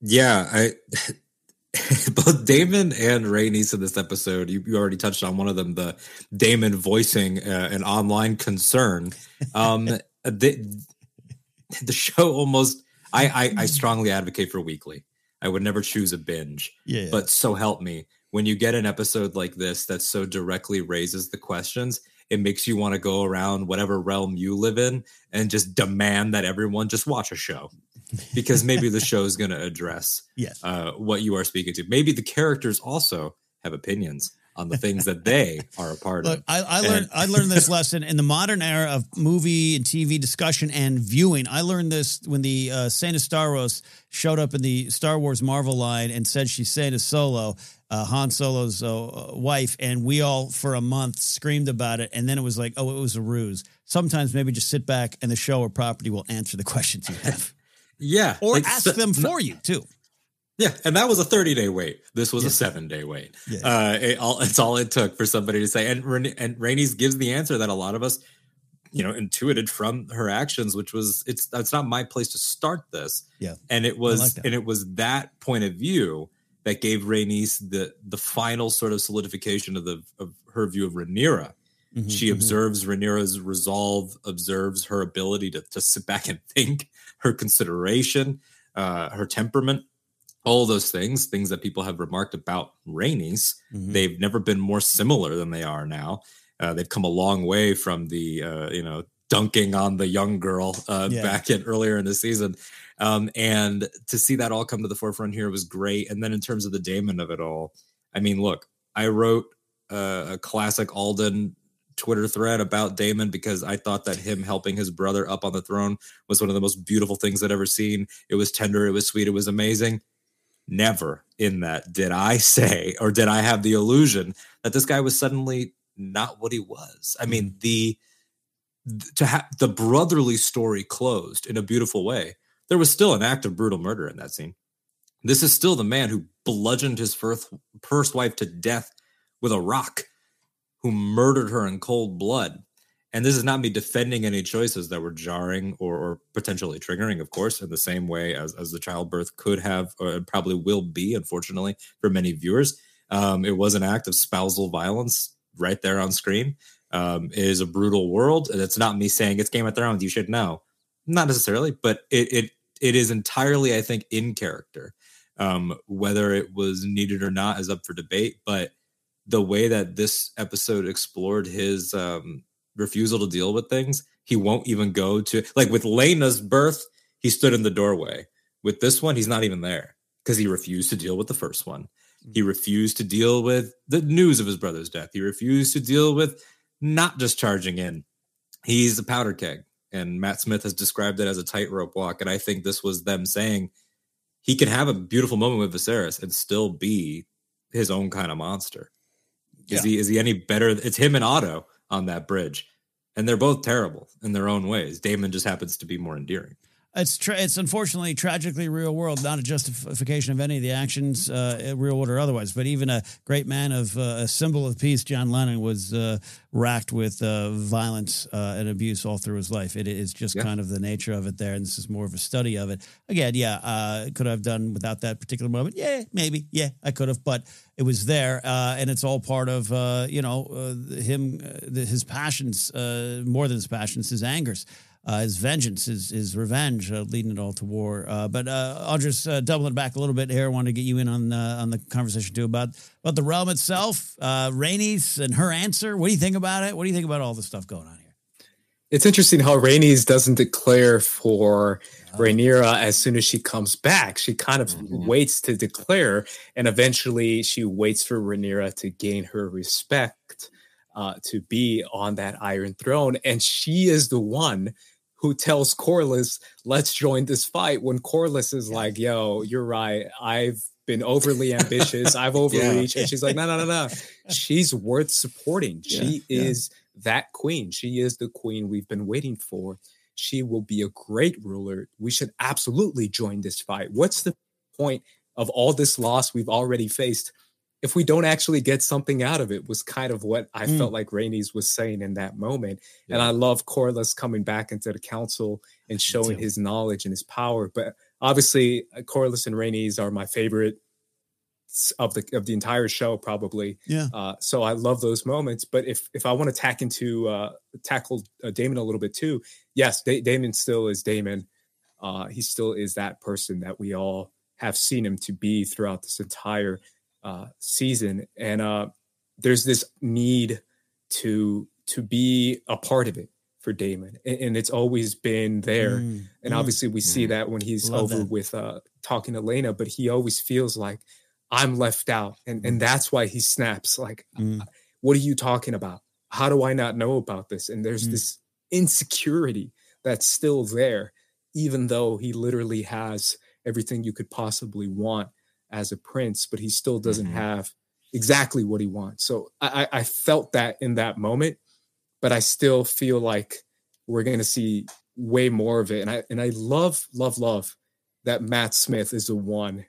[SPEAKER 4] Yeah, I both Daemon and Rhaenys in this episode. You, you already touched on one of them, the Daemon voicing uh, an online concern. Um, the, the show almost. I, I I strongly advocate for weekly. I would never choose a binge.
[SPEAKER 2] Yeah.
[SPEAKER 4] But so help me, when you get an episode like this that so directly raises the questions, it makes you want to go around whatever realm you live in and just demand that everyone just watch a show. because maybe the show is going to address
[SPEAKER 2] yes.
[SPEAKER 4] uh, what you are speaking to. Maybe the characters also have opinions on the things that they are a part
[SPEAKER 2] Look,
[SPEAKER 4] of.
[SPEAKER 2] I, I learned I learned this lesson in the modern era of movie and TV discussion and viewing. I learned this when the uh, Sana Starros showed up in the Star Wars Marvel line and said she's Sana Solo, uh, Han Solo's uh, wife, and we all for a month screamed about it, and then it was like, oh, it was a ruse. Sometimes maybe just sit back and the show or property will answer the questions you have,
[SPEAKER 4] yeah,
[SPEAKER 2] or
[SPEAKER 4] like,
[SPEAKER 2] ask
[SPEAKER 4] so-
[SPEAKER 2] them for you too.
[SPEAKER 4] Yeah, and that was a 30 day wait. This was
[SPEAKER 2] Yeah.
[SPEAKER 4] a seven day wait.
[SPEAKER 2] Yeah.
[SPEAKER 4] Uh, it all, it's all it took for somebody to say. And and Rhaenys gives the answer that a lot of us, you know, intuited from her actions, which was it's it's not my place to start this.
[SPEAKER 2] Yeah.
[SPEAKER 4] and it was
[SPEAKER 2] like
[SPEAKER 4] and it was that point of view that gave Rhaenys the the final sort of solidification of the of her view of Rhaenyra.
[SPEAKER 2] Mhm,
[SPEAKER 4] She
[SPEAKER 2] mhm.
[SPEAKER 4] observes Rhaenyra's resolve, observes her ability to, to sit back and think, her consideration, uh, her temperament, all those things, things that people have remarked about Rhaenys.
[SPEAKER 2] Mhm.
[SPEAKER 4] They've never been more similar than they are now. Uh, they've come a long way from the, uh, you know, dunking on the young girl uh,
[SPEAKER 2] Yeah.
[SPEAKER 4] back in earlier in the season. Um, and to see that all come to the forefront here was great. And then in terms of the Daemon of it all, I mean, look, I wrote uh, a classic Alden Twitter thread about Daemon because I thought that him helping his brother up on the throne was one of the most beautiful things I'd ever seen. It was tender, it was sweet, it was amazing. Never in that did I say or did I have the illusion that this guy was suddenly not what he was. I mean, mm-hmm. the to have the brotherly story closed in a beautiful way. There was still an act of brutal murder in that scene. This is still the man who bludgeoned his first, first wife to death with a rock, who murdered her in cold blood. And this is not me defending any choices that were jarring or, or potentially triggering, of course, in the same way as, as the childbirth could have or probably will be, unfortunately, for many viewers. Um, it was an act of spousal violence right there on screen. Um, it is a brutal world. And it's not me saying it's Game of Thrones, you should know. Not necessarily, but it it it is entirely, I think, in character. Um, whether it was needed or not is up for debate. But the way that this episode explored his um, refusal to deal with things, he won't even go to like with Laena's birth, he stood in the doorway. With this one, he's not even there because he refused to deal with the first one. He mm. refused to deal with the news of his brother's death. He refused to deal with not just charging in. He's a powder keg. And Matt Smith has described it as a tightrope walk. And I think this was them saying he can have a beautiful moment with Viserys and still be his own kind of monster. Is
[SPEAKER 2] Yeah.
[SPEAKER 4] he is he any better? It's him and Otto on that bridge. And they're both terrible in their own ways. Daemon just happens to be more endearing.
[SPEAKER 2] It's tra- it's unfortunately tragically real world, not a justification of any of the actions, uh, real world or otherwise. But even a great man of uh, a symbol of peace, John Lennon, was uh, racked with uh, violence uh, and abuse all through his life. It is just
[SPEAKER 4] Yeah.
[SPEAKER 2] kind of the nature of it there, and this is more of a study of it. Again, yeah, uh, could I have done without that particular moment? Yeah, maybe. Yeah, I could have, but it was there, uh, and it's all part of uh, you know uh, him, uh, his passions, uh, more than his passions, his angers uh, his vengeance, his his revenge, uh, leading it all to war. Uh, but uh, I'll just uh, double it back a little bit here. I want to get you in on uh, on the conversation too about about the realm itself, uh, Rhaenys and her answer. What do you think about it? What do you think about all the stuff going on here?
[SPEAKER 3] It's interesting how Rhaenys doesn't declare for Rhaenyra as soon as she comes back. She kind of
[SPEAKER 4] Mhm.
[SPEAKER 3] waits to declare, and eventually she waits for Rhaenyra to gain her respect uh, to be on that Iron Throne. And she is the one who tells Corlys, "Let's join this fight." When Corlys is like, "Yo, you're right. I've been overly ambitious. I've overreached," and she's like, "No, no, no, no. She's worth supporting. She
[SPEAKER 2] Yeah, yeah.
[SPEAKER 3] is." that queen. She is the queen we've been waiting for. She will be a great ruler. We should absolutely join this fight. What's the point of all this loss we've already faced if we don't actually get something out of it? Was kind of what I
[SPEAKER 2] Mm.
[SPEAKER 3] felt like Rhaenys was saying in that moment. And I love Corlys coming back into the council and showing his knowledge and his power. But obviously, Corlys and Rhaenys are my favorite of the of the entire show, probably.
[SPEAKER 2] Yeah.
[SPEAKER 3] Uh, so I love those moments. But if if I want to tack into uh, tackle uh, Daemon a little bit too, yes, da- Daemon still is Daemon. Uh, he still is that person that we all have seen him to be throughout this entire uh, season. And uh, there's this need to to be a part of it for Daemon, and, and it's always been there.
[SPEAKER 2] Mm,
[SPEAKER 3] and
[SPEAKER 2] mm,
[SPEAKER 3] obviously, we see
[SPEAKER 4] mm.
[SPEAKER 3] that when he's
[SPEAKER 2] Love
[SPEAKER 3] over
[SPEAKER 2] that.
[SPEAKER 3] with uh, talking to Laena, but he always feels like I'm left out, and and that's why he snaps. Like,
[SPEAKER 2] Mm.
[SPEAKER 3] what are you talking about? How do I not know about this? And there's
[SPEAKER 2] Mm.
[SPEAKER 3] this insecurity that's still there, even though he literally has everything you could possibly want as a prince, but he still doesn't
[SPEAKER 4] Mhm.
[SPEAKER 3] have exactly what he wants. So I, I felt that in that moment, but I still feel like we're going to see way more of it. And I and I love, love, love that Matt Smith is the one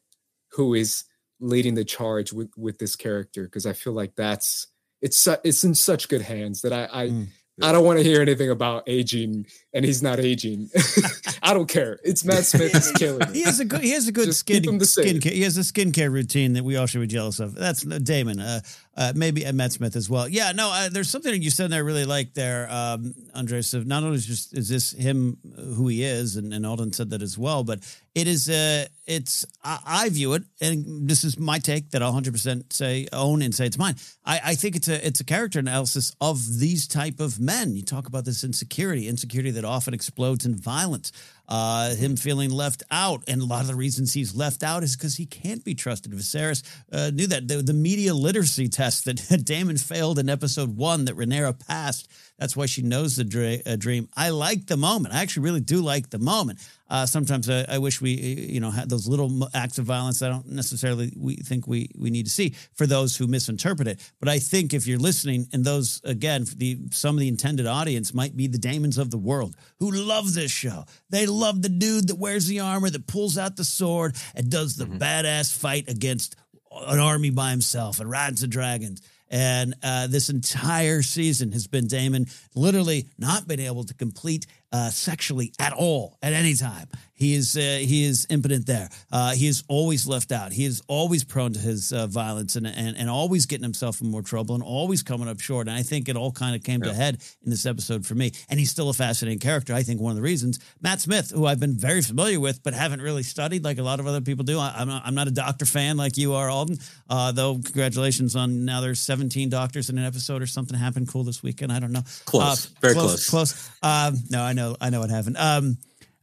[SPEAKER 3] who is leading the charge with with this character because I feel like that's it's it's in such good hands that I I,
[SPEAKER 2] Mm.
[SPEAKER 3] I don't want to hear anything about aging and he's not aging. I don't care. It's Matt Smith is killing
[SPEAKER 2] He has a good. He has a good
[SPEAKER 3] Just
[SPEAKER 2] skin.
[SPEAKER 3] keep him the same.
[SPEAKER 2] skincare. He has a skincare routine that we all should be jealous of. That's uh, Daemon. Uh, uh, maybe Matt Smith as well. Yeah. No. Uh, there's something that you said there I really like there, um, Andres. Of not only is just is this him uh, who he is, and, and Alden said that as well, but it is. Uh, it's I, I view it, and this is my take that I'll 100 percent say own and say it's mine. I, I think it's a it's a character analysis of these type of men. You talk about this insecurity, insecurity that often explodes in violence uh, him feeling left out. And a lot of the reasons he's left out is because he can't be trusted. Viserys uh, knew that. The, the media literacy test that Daemon failed in episode one that Rhaenyra passed, that's why she knows the dra- uh, dream. I like the moment. I actually really do like the moment. Uh, sometimes I, I wish we, you know, had those little acts of violence. I don't necessarily we think we we need to see for those who misinterpret it. But I think if you're listening, and those again, the some of the intended audience might be the Daemons of the world who love this show. They love the dude that wears the armor, that pulls out the sword, and does the badass fight against an army by himself and rides the dragons. And uh, this entire season has been Daemon literally not been able to complete uh, sexually at all at any time. He is uh, he is impotent there. Uh, he is always left out. He is always prone to his uh, violence and, and and always getting himself in more trouble and always coming up short. And I think it all kind of came to head in this episode for me. And he's still a fascinating character. I think one of the reasons Matt Smith, who I've been very familiar with but haven't really studied like a lot of other people do. I, I'm not, I'm not a doctor fan like you are, Alden. Uh, though congratulations on now there's 17 doctors in an episode or something happened cool this weekend. I don't know.
[SPEAKER 4] Close. Very
[SPEAKER 2] close. Close. Um, no, I know. I know what happened. Um,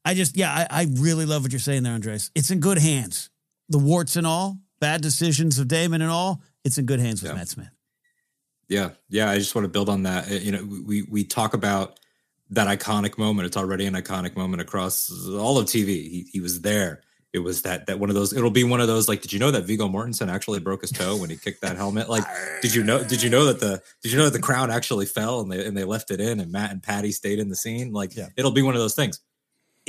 [SPEAKER 2] I just, yeah, I, I really love what you're saying there, Andres. It's in good hands. The warts and all, bad decisions of Daemon and all, it's in good hands with
[SPEAKER 4] Yeah.
[SPEAKER 2] Matt Smith.
[SPEAKER 4] Yeah, yeah. I just want to build on that. Uh, You know, we we talk about that iconic moment. It's already an iconic moment across all of TV. He he was there. It was that that one of those. It'll be one of those. Like, did you know that Viggo Mortensen actually broke his toe when he kicked that helmet? Like, did you know? Did you know that the did you know that the crown actually fell and they and they left it in and Matt and Paddy stayed in the scene? Like,
[SPEAKER 2] Yeah.
[SPEAKER 4] it'll be one of those things.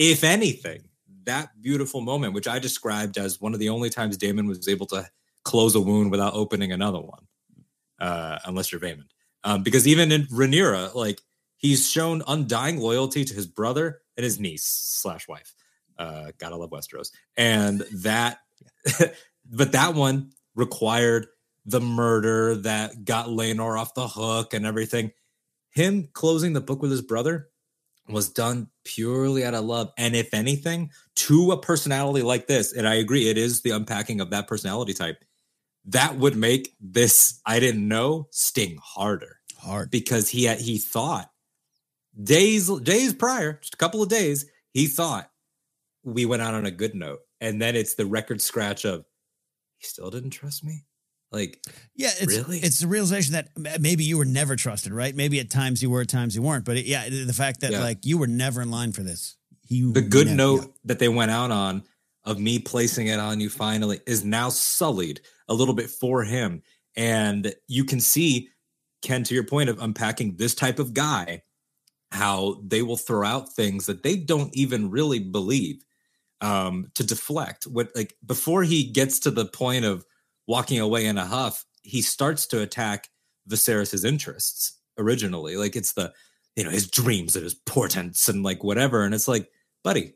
[SPEAKER 4] If anything, that beautiful moment, which I described as one of the only times Daemon was able to close a wound without opening another one uh, unless you're Vaymond. Um, because even in Rhaenyra, like he's shown undying loyalty to his brother and his niece slash wife. Uh, gotta love Westeros, and that, but that one required the murder that got Laenor off the hook and everything. Him closing the book with his brother was done purely out of love, and if anything, to a personality like this, and I agree, it is the unpacking of that personality type that would make this I didn't know sting harder
[SPEAKER 2] Hard.
[SPEAKER 4] because he had he thought days days prior, just a couple of days, he thought we went out on a good note, and then it's the record scratch of he still didn't trust me. Like
[SPEAKER 2] Yeah, it's
[SPEAKER 4] Really?
[SPEAKER 2] it's the realization that maybe you were never trusted, right? Maybe at times you were, at times you weren't. But it, yeah, the fact that
[SPEAKER 4] Yeah.
[SPEAKER 2] like you were never in line for this. You
[SPEAKER 4] the good
[SPEAKER 2] never-
[SPEAKER 4] note that they went out on of me placing it on you finally is now sullied a little bit for him. And you can see, Ken, to your point of unpacking this type of guy, how they will throw out things that they don't even really believe um, to deflect. What like before he gets to the point of walking away in a huff, he starts to attack Viserys's interests originally. Like it's the you know his dreams and his portents and like whatever. And it's like, buddy,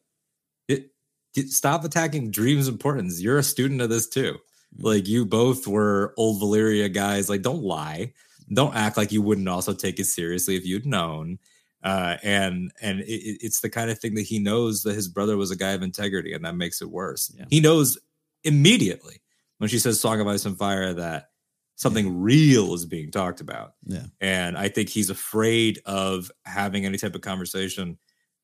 [SPEAKER 4] it, it- stop attacking dreams and portents. You're a student of this too. Like you both were old Valyria guys. Like don't lie. Don't act like you wouldn't also take it seriously if you'd known. Uh, and and it, it- it's the kind of thing that he knows that his brother was a guy of integrity, and that makes it worse.
[SPEAKER 2] Yeah.
[SPEAKER 4] He knows immediately when she says "Song of Ice and Fire" that something real is being talked about.
[SPEAKER 2] Yeah.
[SPEAKER 4] And I think he's afraid of having any type of conversation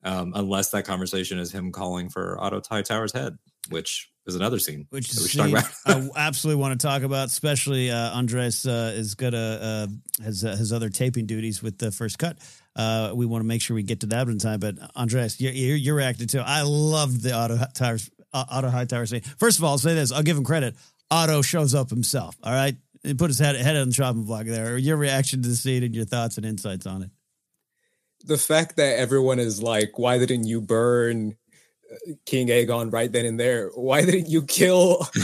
[SPEAKER 4] um, unless that conversation is him calling for Otto Hightower's head, which is another scene.
[SPEAKER 2] Which
[SPEAKER 4] that we should talk about.
[SPEAKER 2] I absolutely want to talk about, especially uh, Andres uh, is gonna uh, has uh, his other taping duties with the first cut. Uh, we want to make sure we get to that in time. But Andres, you're, you're, you're reacting to. I love the Otto Towers uh, Otto Hightower scene. First of all, I'll say this: I'll give him credit. Otto shows up himself. All right, he put his head head on the chopping block there. Your reaction to the scene and your thoughts and insights on it.
[SPEAKER 3] The fact that everyone is like, "Why didn't you burn uh, King Aegon right then and there? Why didn't you kill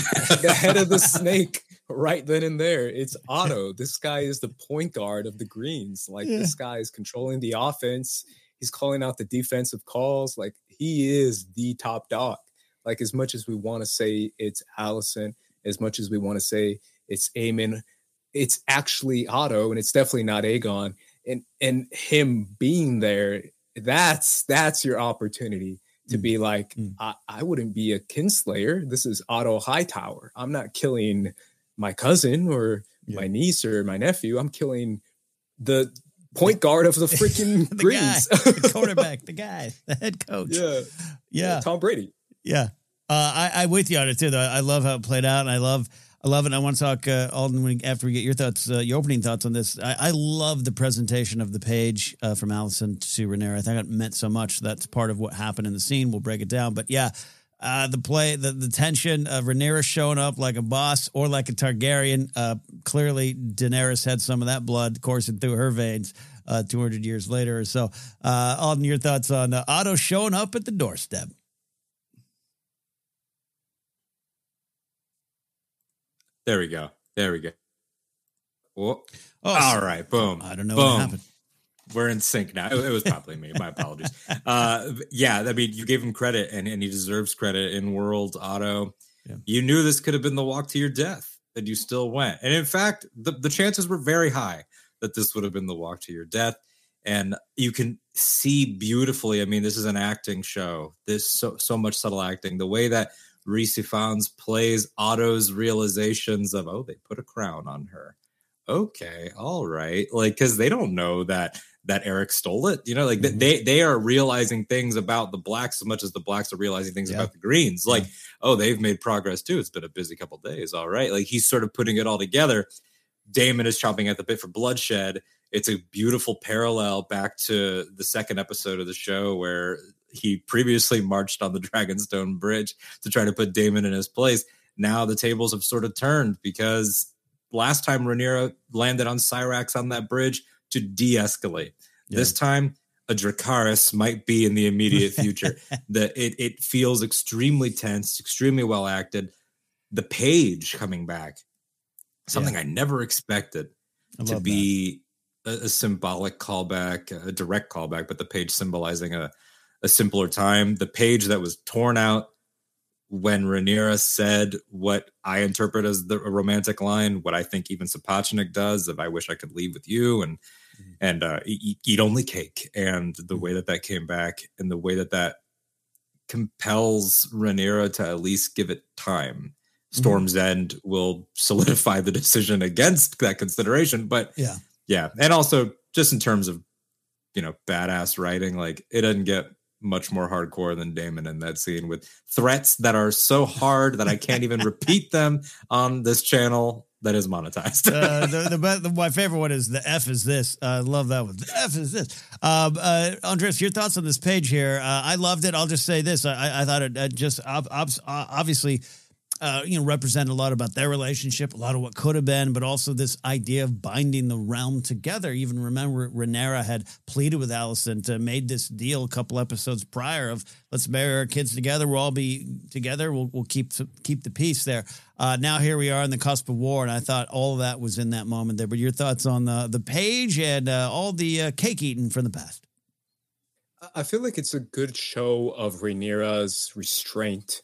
[SPEAKER 3] the head of the snake right then and there?" It's Otto. This guy is the point guard of the Greens. Like
[SPEAKER 2] Yeah.
[SPEAKER 3] this guy is controlling the offense. He's calling out the defensive calls. Like he is the top dog. Like as much as we want to say it's Alicent, as much as we want to say it's Aemond, it's actually Otto, and it's definitely not Aegon. And and him being there, that's that's your opportunity to
[SPEAKER 2] Mm.
[SPEAKER 3] be like,
[SPEAKER 2] Mm.
[SPEAKER 3] I, I wouldn't be a kinslayer. This is Otto Hightower. I'm not killing my cousin or
[SPEAKER 2] Yeah.
[SPEAKER 3] my niece or my nephew. I'm killing the point guard of the freaking
[SPEAKER 2] the
[SPEAKER 3] Greens.
[SPEAKER 2] guy, the quarterback, the guy, the head coach.
[SPEAKER 3] yeah,
[SPEAKER 2] yeah.
[SPEAKER 3] Tom Brady.
[SPEAKER 2] Yeah, uh, I, I'm with you on it too. Though I love how it played out, and I love, I love it. And I want to talk, uh, Alden, when, after we get your thoughts, uh, your opening thoughts on this. I, I love the presentation of the page uh, from Alicent to Rhaenyra. I think it meant so much. That's part of what happened in the scene. We'll break it down, but yeah. Uh, the play, the, the tension of Rhaenyra showing up like a boss or like a Targaryen. Uh, clearly, Daenerys had some of that blood coursing through her veins uh, 200 years later or so. Uh, Alden, your thoughts on uh, Otto showing up at the doorstep?
[SPEAKER 4] There we go. There we go. Oh, all right. Boom.
[SPEAKER 2] I don't know
[SPEAKER 4] Boom.
[SPEAKER 2] what happened.
[SPEAKER 4] We're in sync now. It, it was probably me. My apologies. Uh, yeah, I mean, you gave him credit, and, and he deserves credit. In World Otto,
[SPEAKER 2] Yeah.
[SPEAKER 4] you knew this could have been the walk to your death, and you still went. And in fact, the, the chances were very high that this would have been the walk to your death. And you can see beautifully. I mean, this is an acting show. This so so much subtle acting. The way that Rhys Ifans plays Otto's realizations of, oh, they put a crown on her. Okay, all right. Like, because they don't know that that Erryk stole it. You know, like
[SPEAKER 2] Mhm.
[SPEAKER 4] they they are realizing things about the blacks as much as the blacks are realizing things
[SPEAKER 2] Yeah.
[SPEAKER 4] about the greens.
[SPEAKER 2] Yeah.
[SPEAKER 4] Like, oh, they've made progress too. It's been a busy couple days. All right. Like he's sort of putting it all together. Daemon is chomping at the bit for bloodshed. It's a beautiful parallel back to the second episode of the show where he previously marched on the Dragonstone Bridge to try to put Daemon in his place. Now the tables have sort of turned because last time Rhaenyra landed on Syrax on that bridge to de-escalate. This time, a Dracarys might be in the immediate future. that it it feels extremely tense, extremely well acted. The page coming back, something I never expected
[SPEAKER 2] I
[SPEAKER 4] to be a, a symbolic callback, a direct callback, but the page symbolizing a, a simpler time. The page that was torn out when Rhaenyra said what I interpret as the romantic line, what I think even Sapochnik does, of "I wish I could leave with you," and
[SPEAKER 2] Mhm.
[SPEAKER 4] and uh, eat, eat only cake, and the way that that came back, and the way that that compels Rhaenyra to at least give it time. Storm's End will solidify the decision against that consideration, but
[SPEAKER 2] Yeah.
[SPEAKER 4] yeah, and also just in terms of you know badass writing, like it doesn't get much more hardcore than Daemon in that scene with threats that are so hard that I can't even repeat them on this channel that is monetized.
[SPEAKER 2] uh, the, the, the my favorite one is the F is this. Uh, I love that one. The F is this. Um, uh, Andres, your thoughts on this page here? Uh, I loved it. I'll just say this. I, I- thought it uh, just ob- ob- uh, obviously. Uh, you know, represent a lot about their relationship, a lot of what could have been, but also this idea of binding the realm together. Even remember, Rhaenyra had pleaded with Alicent to made this deal a couple episodes prior of let's marry our kids together. We'll all be together. We'll we'll keep keep the peace there. Uh, now here we are in the cusp of war, and I thought all of that was in that moment there. But your thoughts on the the page and uh, all the uh, cake eating from the past?
[SPEAKER 3] I- feel like it's a good show of Rhaenyra's restraint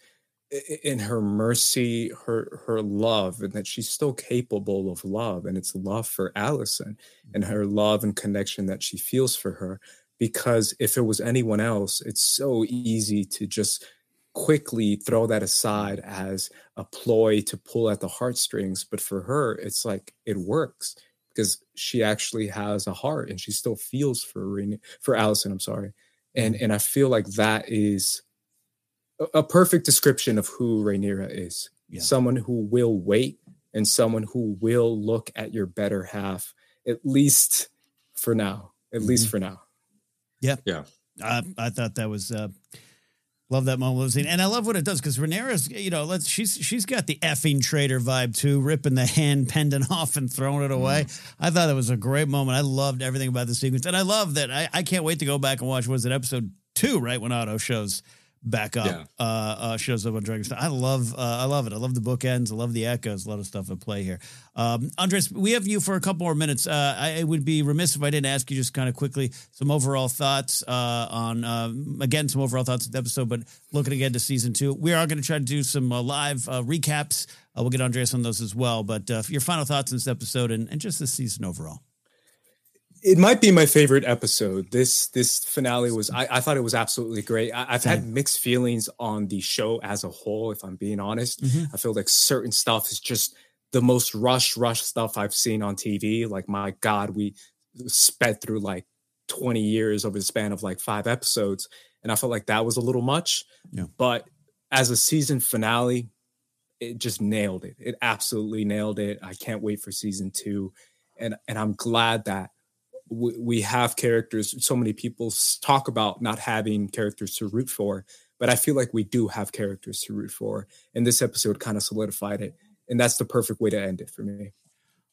[SPEAKER 3] in her mercy, her her love, and that she's still capable of love, and it's love for Alicent and mm-hmm. her love and connection that she feels for her. Because if it was anyone else, it's so easy to just quickly throw that aside as a ploy to pull at the heartstrings. But for her, it's like it works because she actually has a heart and she still feels for Rain- for Alicent. I'm sorry, and mm-hmm. and I feel like that is a, a perfect description of who Rhaenyra is.
[SPEAKER 2] Yeah.
[SPEAKER 3] Someone who will wait and someone who will look at your better half, at least for now. At least for now.
[SPEAKER 2] Yeah.
[SPEAKER 4] Yeah.
[SPEAKER 2] I, I thought that was uh, love that moment of scene, and I love what it does because Rhaenyra's you know let's she's she's got the effing traitor vibe too, ripping the hand pendant off and throwing it away. I thought it was a great moment. I loved everything about the sequence, and I love that. I, I can't wait to go back and watch. Was it episode two? Right when Otto shows back up,
[SPEAKER 4] Yeah.
[SPEAKER 2] uh, uh, shows up on Dragonstone. I love, uh, I love it. I love the bookends. I love the echoes. A lot of stuff at play here. Um, Andres, we have you for a couple more minutes. Uh, I, I would be remiss if I didn't ask you just kind of quickly some overall thoughts uh, on, um, again, some overall thoughts of the episode, but looking again to season two. We are going to try to do some uh, live uh, recaps. Uh, we'll get Andres on those as well. But uh, your final thoughts on this episode and, and just this season overall.
[SPEAKER 3] It might be my favorite episode. This this finale was I, I thought it was absolutely great. I, I've had mixed feelings on the show as a whole, if I'm being honest.
[SPEAKER 2] Mhm.
[SPEAKER 3] I feel like certain stuff is just the most rush rush stuff I've seen on TV. Like my God, we sped through like 20 years over the span of like five episodes, and I felt like that was a little much.
[SPEAKER 2] Yeah.
[SPEAKER 3] But as a season finale, it just nailed it. It absolutely nailed it. I can't wait for season two, and and I'm glad that we, we have characters. So many people talk about not having characters to root for, but I feel like we do have characters to root for, and this episode kind of solidified it. And that's the perfect way to end it for me.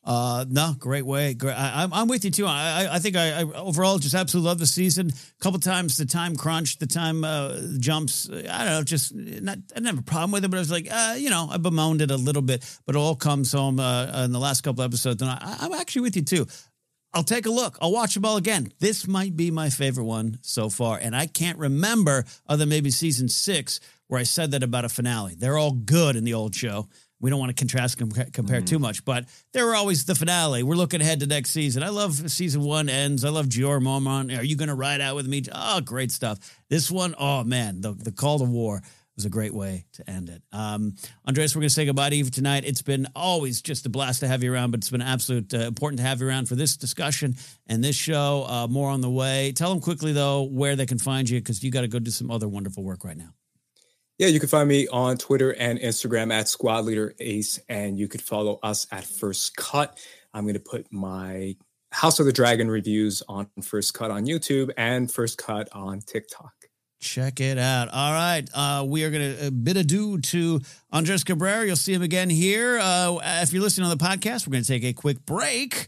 [SPEAKER 2] Uh, no, great way. Great. I, I'm, I'm with you too. I, I, I think I, I overall just absolutely love the season. A couple times the time crunch, the time uh, jumps. I don't know, just not. I didn't have a problem with it, but I was like, uh, you know, I bemoaned it a little bit, but it all comes home uh, in the last couple episodes, and I, I'm actually with you too. I'll take a look. I'll watch them all again. This might be my favorite one so far, and I can't remember other than maybe season six where I said that about a finale. They're all good in the old show. We don't want to contrast com- compare mm-hmm. too much, but they were always the finale. We're looking ahead to next season. I love season one ends. I love Jeor Mormont. Are you going to ride out with me? Oh, great stuff. This one, oh man, the the call to war was a great way to end it. Um, Andres, we're going to say goodbye to you tonight. It's been always just a blast to have you around, but it's been absolute uh, important to have you around for this discussion and this show. Uh, more on the way. Tell them quickly though where they can find you because you got to go do some other wonderful work right now.
[SPEAKER 3] Yeah, you can find me on Twitter and Instagram at Squad Leader Ace, and you could follow us at First Cut. I'm going to put my House of the Dragon reviews on First Cut on YouTube and First Cut on TikTok.
[SPEAKER 2] Check it out. All right. Uh, we are going to bid adieu to Andres Cabrera. You'll see him again here. Uh, if you're listening on the podcast, we're going to take a quick break.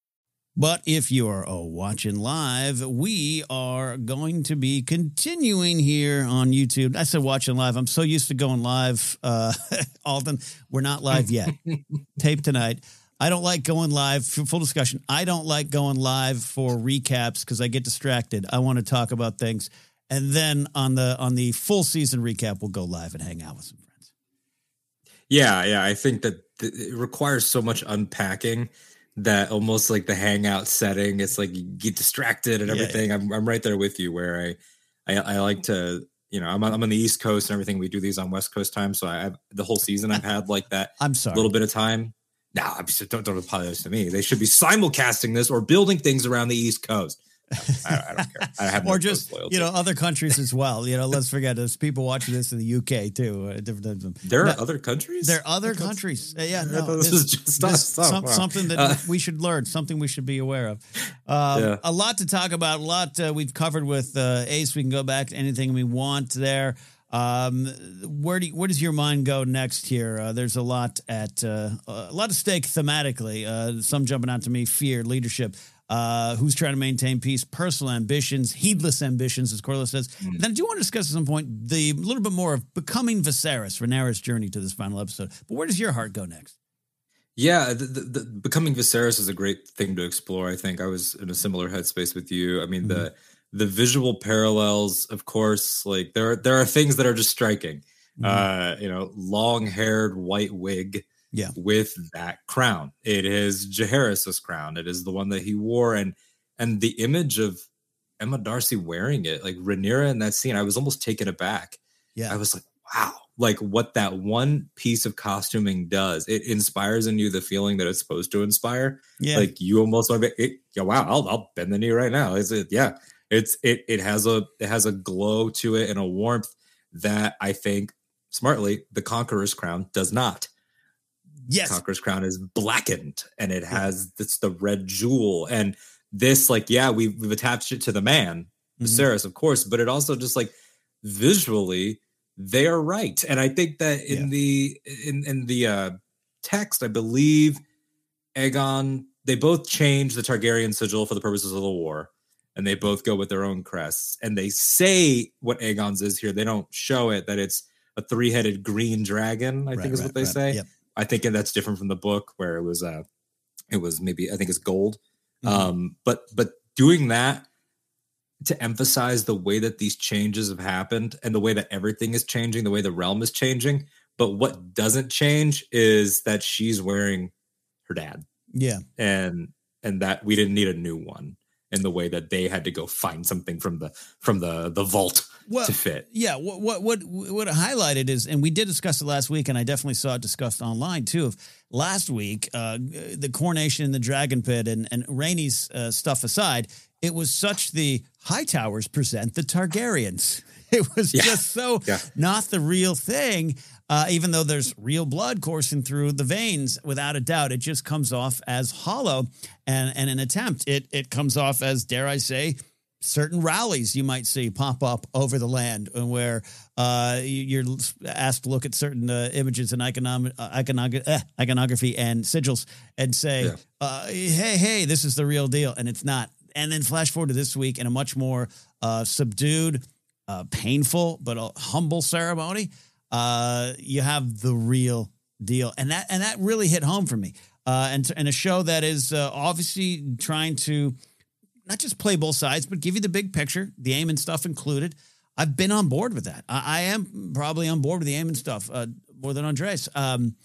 [SPEAKER 2] But if you're oh, watching live, we are going to be continuing here on YouTube. I said watching live. I'm so used to going live, uh, Alden. We're not live yet. Tape tonight. I don't like going live for full discussion. I don't like going live for recaps because I get distracted. I want to talk about things. And then on the on the full season recap, we'll go live and hang out with some friends.
[SPEAKER 4] Yeah, yeah. I think that th- it requires so much unpacking that almost like the hangout setting, it's like you get distracted and
[SPEAKER 2] Yeah,
[SPEAKER 4] everything. I'm I'm right there with you where I I, I like to you know I'm on, I'm on the East Coast and everything. We do these on West Coast time, so I have the whole season I've had like that
[SPEAKER 2] I'm sorry.
[SPEAKER 4] A little bit of time. No, I'm just, don't don't apologize to me. They should be simulcasting this or building things around the East Coast. I, I don't care. I have
[SPEAKER 2] or
[SPEAKER 4] coast
[SPEAKER 2] just you know other countries as well. You know, let's forget there's people watching this in the UK too. Uh, different, different-
[SPEAKER 4] there are
[SPEAKER 2] No,
[SPEAKER 4] other countries.
[SPEAKER 2] There are other countries. Uh, yeah, no,
[SPEAKER 4] thought this is just us.
[SPEAKER 2] this-
[SPEAKER 4] Oh,
[SPEAKER 2] some-
[SPEAKER 4] wow.
[SPEAKER 2] something that
[SPEAKER 4] Uh,
[SPEAKER 2] we should learn, something we should be aware of. Um,
[SPEAKER 4] Yeah.
[SPEAKER 2] A lot to talk about. A lot uh, we've covered with uh, Ace. We can go back to anything we want there. Um, where do you, where does your mind go next here? Uh, there's a lot at uh, a lot of stake thematically. Uh, some jumping out to me: fear, leadership. Uh, who's trying to maintain peace, personal ambitions, heedless ambitions, as Corlys says.
[SPEAKER 4] Mm.
[SPEAKER 2] Then I do want to discuss at some point the little bit more of becoming Viserys, Rhaenyra's journey to this final episode. But where does your heart go next?
[SPEAKER 4] Yeah, the, the, the, becoming Viserys is a great thing to explore. I think I was in a similar headspace with you. I mean,
[SPEAKER 2] Mm-hmm.
[SPEAKER 4] the the visual parallels, of course, like there are there are things that are just striking.
[SPEAKER 2] Mhm.
[SPEAKER 4] Uh, you know, long haired white wig,
[SPEAKER 2] Yeah.
[SPEAKER 4] with that crown. It is Jaehaerys's crown. It is the one that he wore, and and the image of Emma Darcy wearing it, like Rhaenyra in that scene, I was almost taken aback.
[SPEAKER 2] yeah.
[SPEAKER 4] I was like, wow, like what that one piece of costuming does. It inspires in you the feeling that it's supposed to inspire.
[SPEAKER 2] yeah.
[SPEAKER 4] Like you almost want to be, it, yeah, wow, I'll, I'll bend the knee right now. Is it? Yeah, it's it. It has a it has a glow to it and a warmth that I think smartly the Conqueror's crown does not.
[SPEAKER 2] Yes.
[SPEAKER 4] Conqueror's crown is blackened and it has it's the red jewel and this like yeah we've, we've attached it to the man
[SPEAKER 2] Mhm.
[SPEAKER 4] Viserys of course but it also just like visually they are right and I think that in
[SPEAKER 2] Yeah.
[SPEAKER 4] the in in the uh text I believe Aegon they both change the Targaryen sigil for the purposes of the war and they both go with their own crests and they say what Aegon's is here they don't show it that it's a three-headed green dragon I
[SPEAKER 2] Right,
[SPEAKER 4] think is
[SPEAKER 2] right,
[SPEAKER 4] what they
[SPEAKER 2] right.
[SPEAKER 4] say
[SPEAKER 2] Yep.
[SPEAKER 4] I think that's different from the book where it was uh it was maybe I think it's gold.
[SPEAKER 2] Mhm.
[SPEAKER 4] Um but but doing that to emphasize the way that these changes have happened and the way that everything is changing, the way the realm is changing, but what doesn't change is that she's wearing her dad
[SPEAKER 2] yeah.
[SPEAKER 4] and and that we didn't need a new one in the way that they had to go find something from the from the the vault
[SPEAKER 2] Well,
[SPEAKER 4] to fit.
[SPEAKER 2] Yeah, what what what what it highlighted is, and we did discuss it last week, and I definitely saw it discussed online too. Of last week, uh, the coronation in the dragon pit and and Rhaenys uh, stuff aside, it was such the Hightowers present the Targaryens. It was
[SPEAKER 4] Yeah.
[SPEAKER 2] just so
[SPEAKER 4] Yeah.
[SPEAKER 2] not the real thing. Uh, even though there's real blood coursing through the veins, without a doubt, it just comes off as hollow and, and an attempt. It it comes off as, dare I say, certain rallies you might see pop up over the land and where uh, you- you're asked to look at certain uh, images and iconom- uh, iconog- eh, iconography and sigils and say,
[SPEAKER 4] Yeah.
[SPEAKER 2] uh, hey, hey, this is the real deal. And it's not. And then flash forward to this week in a much more uh, subdued, uh, painful, but a humble ceremony. Uh, you have the real deal. And that, and that really hit home for me. Uh, and, and a show that is uh, obviously trying to not just play both sides, but give you the big picture, the aim and stuff included. I've been on board with that. I, I am probably on board with the aim and stuff uh, more than Andres. Um,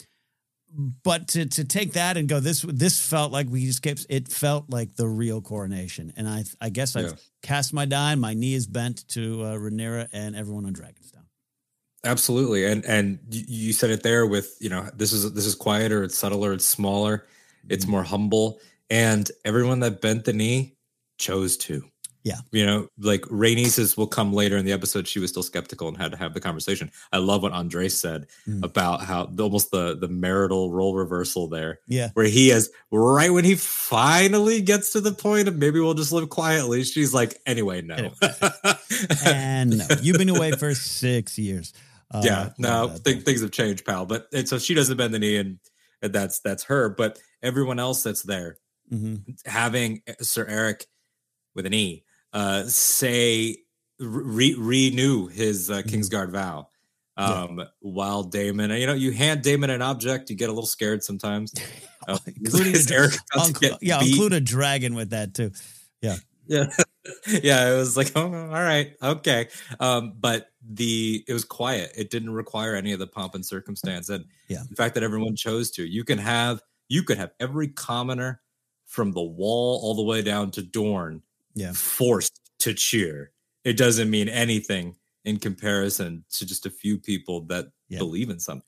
[SPEAKER 2] but to to take that and go this this felt like we just kept it felt like the real coronation, and I I guess I've
[SPEAKER 4] Yeah.
[SPEAKER 2] cast my die. and My knee is bent to uh, Rhaenyra and everyone on Dragonstone.
[SPEAKER 4] Absolutely, and and you, said it there with you know this is this is quieter, it's subtler, it's smaller, it's
[SPEAKER 2] Mm-hmm.
[SPEAKER 4] more humble, and everyone that bent the knee chose to.
[SPEAKER 2] Yeah.
[SPEAKER 4] you know, like Rhaenys will come later in the episode. She was still skeptical and had to have the conversation. I love what Andre said
[SPEAKER 2] Mm.
[SPEAKER 4] about how the, almost the the marital role reversal there,
[SPEAKER 2] Yeah,
[SPEAKER 4] where he is right when he finally gets to the point of maybe we'll just live quietly. She's like, anyway, no.
[SPEAKER 2] Anyway. and no, you've been away for six years. Uh,
[SPEAKER 4] yeah, no, th- things have changed, pal. But and so she doesn't bend the knee, and, and that's that's her. But everyone else that's there,
[SPEAKER 2] mhm.
[SPEAKER 4] having Sir Eric with an E, uh, say re- renew his uh, Kingsguard vow.
[SPEAKER 2] Yeah.
[SPEAKER 4] Um, while Daemon, you know, you hand Daemon an object, you get a little scared sometimes. Uh,
[SPEAKER 2] Including
[SPEAKER 4] Erryk about to
[SPEAKER 2] Unc-
[SPEAKER 4] get
[SPEAKER 2] yeah,
[SPEAKER 4] beat?
[SPEAKER 2] include a dragon with that too.
[SPEAKER 4] Yeah, yeah yeah it was like oh all right okay um but the it was quiet it didn't require any of the pomp and circumstance and
[SPEAKER 2] Yeah.
[SPEAKER 4] the fact that everyone chose to you can have you could have every commoner from the wall all the way down to Dorne
[SPEAKER 2] Yeah.
[SPEAKER 4] forced to cheer it doesn't mean anything in comparison to just a few people that believe in something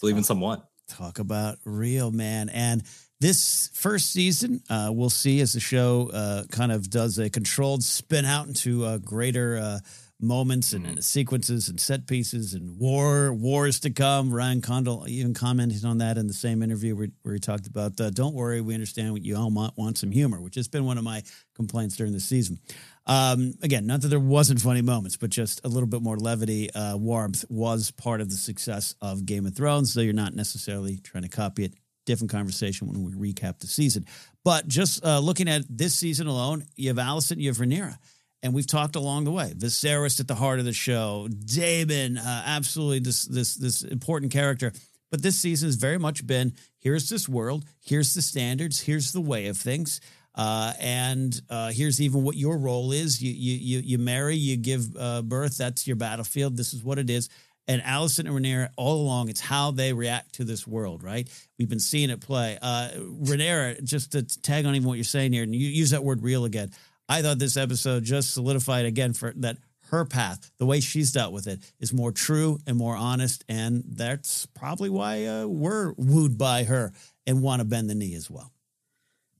[SPEAKER 4] believe in
[SPEAKER 2] Oh.
[SPEAKER 4] someone
[SPEAKER 2] Talk about real man. And this first season, uh, we'll see as the show uh, kind of does a controlled spin out into a greater uh, moments and
[SPEAKER 4] Mm-hmm.
[SPEAKER 2] sequences and set pieces and war wars to come. Ryan Condal even commented on that in the same interview where, where he talked about, uh, "Don't worry, we understand what you all want, want some humor," which has been one of my complaints during the season. Um, again, not that there wasn't funny moments, but just a little bit more levity, uh, warmth was part of the success of Game of Thrones. So you're not necessarily trying to copy it different conversation when we recap the season. But just uh, looking at this season alone, you have Alicent, you have Rhaenyra. And we've talked along the way. Viserys at the heart of the show, Daemon, uh, absolutely this this this important character. But this season has very much been here's this world, here's the standards, here's the way of things. Uh, and uh, here's even what your role is. You you you, you marry, you give uh, birth. That's your battlefield. This is what it is. And Alicent and Rhaenyra, all along, it's how they react to this world, right? We've been seeing it play. Uh, Rhaenyra, just to tag on even what you're saying here, and you use that word "real" again. I thought this episode just solidified again for that her path, the way she's dealt with it, is more true and more honest, and that's probably why uh, we're wooed by her and want to bend the knee as well.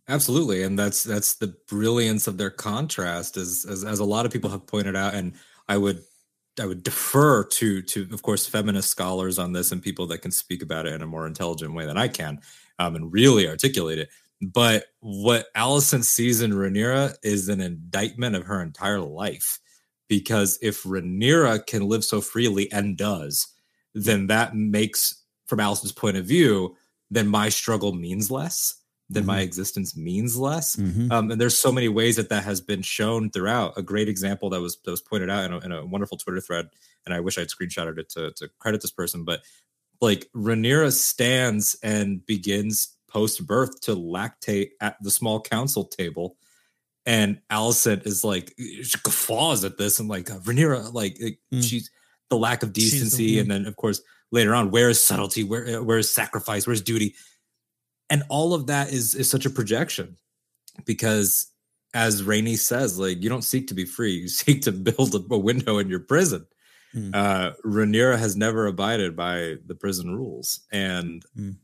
[SPEAKER 4] Absolutely, and that's that's the brilliance of their contrast, as, as as a lot of people have pointed out, and I would I would defer to to of course feminist scholars on this and people that can speak about it in a more intelligent way than I can, um, and really articulate it. But what Alicent sees in Rhaenyra is an indictment of her entire life, because if Rhaenyra can live so freely and does, then that makes, from Alicent's point of view, then my struggle means less then mm-hmm. my existence means less. Mm-hmm. Um, and there's so many ways that that has been shown throughout. A great example that was that was pointed out in a, in a wonderful Twitter thread, and I wish I'd screenshotted it to, to credit this person, but like Rhaenyra stands and begins post birth to lactate at the small council table. And Alicent is like she guffaws at this and like Rhaenyra, like mm. she's the lack of decency, the and then of course later on, where is subtlety? Where where is sacrifice? Where's duty? and all of that is is such a projection because as Rhaenys says, like you don't seek to be free, you seek to build a, a window in your prison. Mm. Uh, Rhaenyra has never abided by the prison rules, and mm.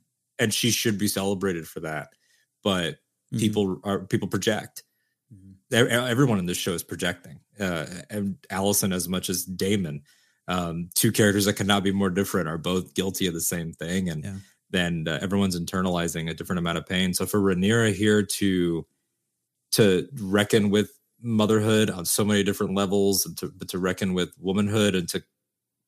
[SPEAKER 4] And she should be celebrated for that. But mm. people are people project. Mm-hmm. Everyone in this show is projecting, uh, and Alicent as much as Daemon, um, two characters that cannot be more different, are both guilty of the same thing, and. Yeah then uh, everyone's internalizing a different amount of pain. So for Rhaenyra here to to reckon with motherhood on so many different levels, and to, but to reckon with womanhood and to,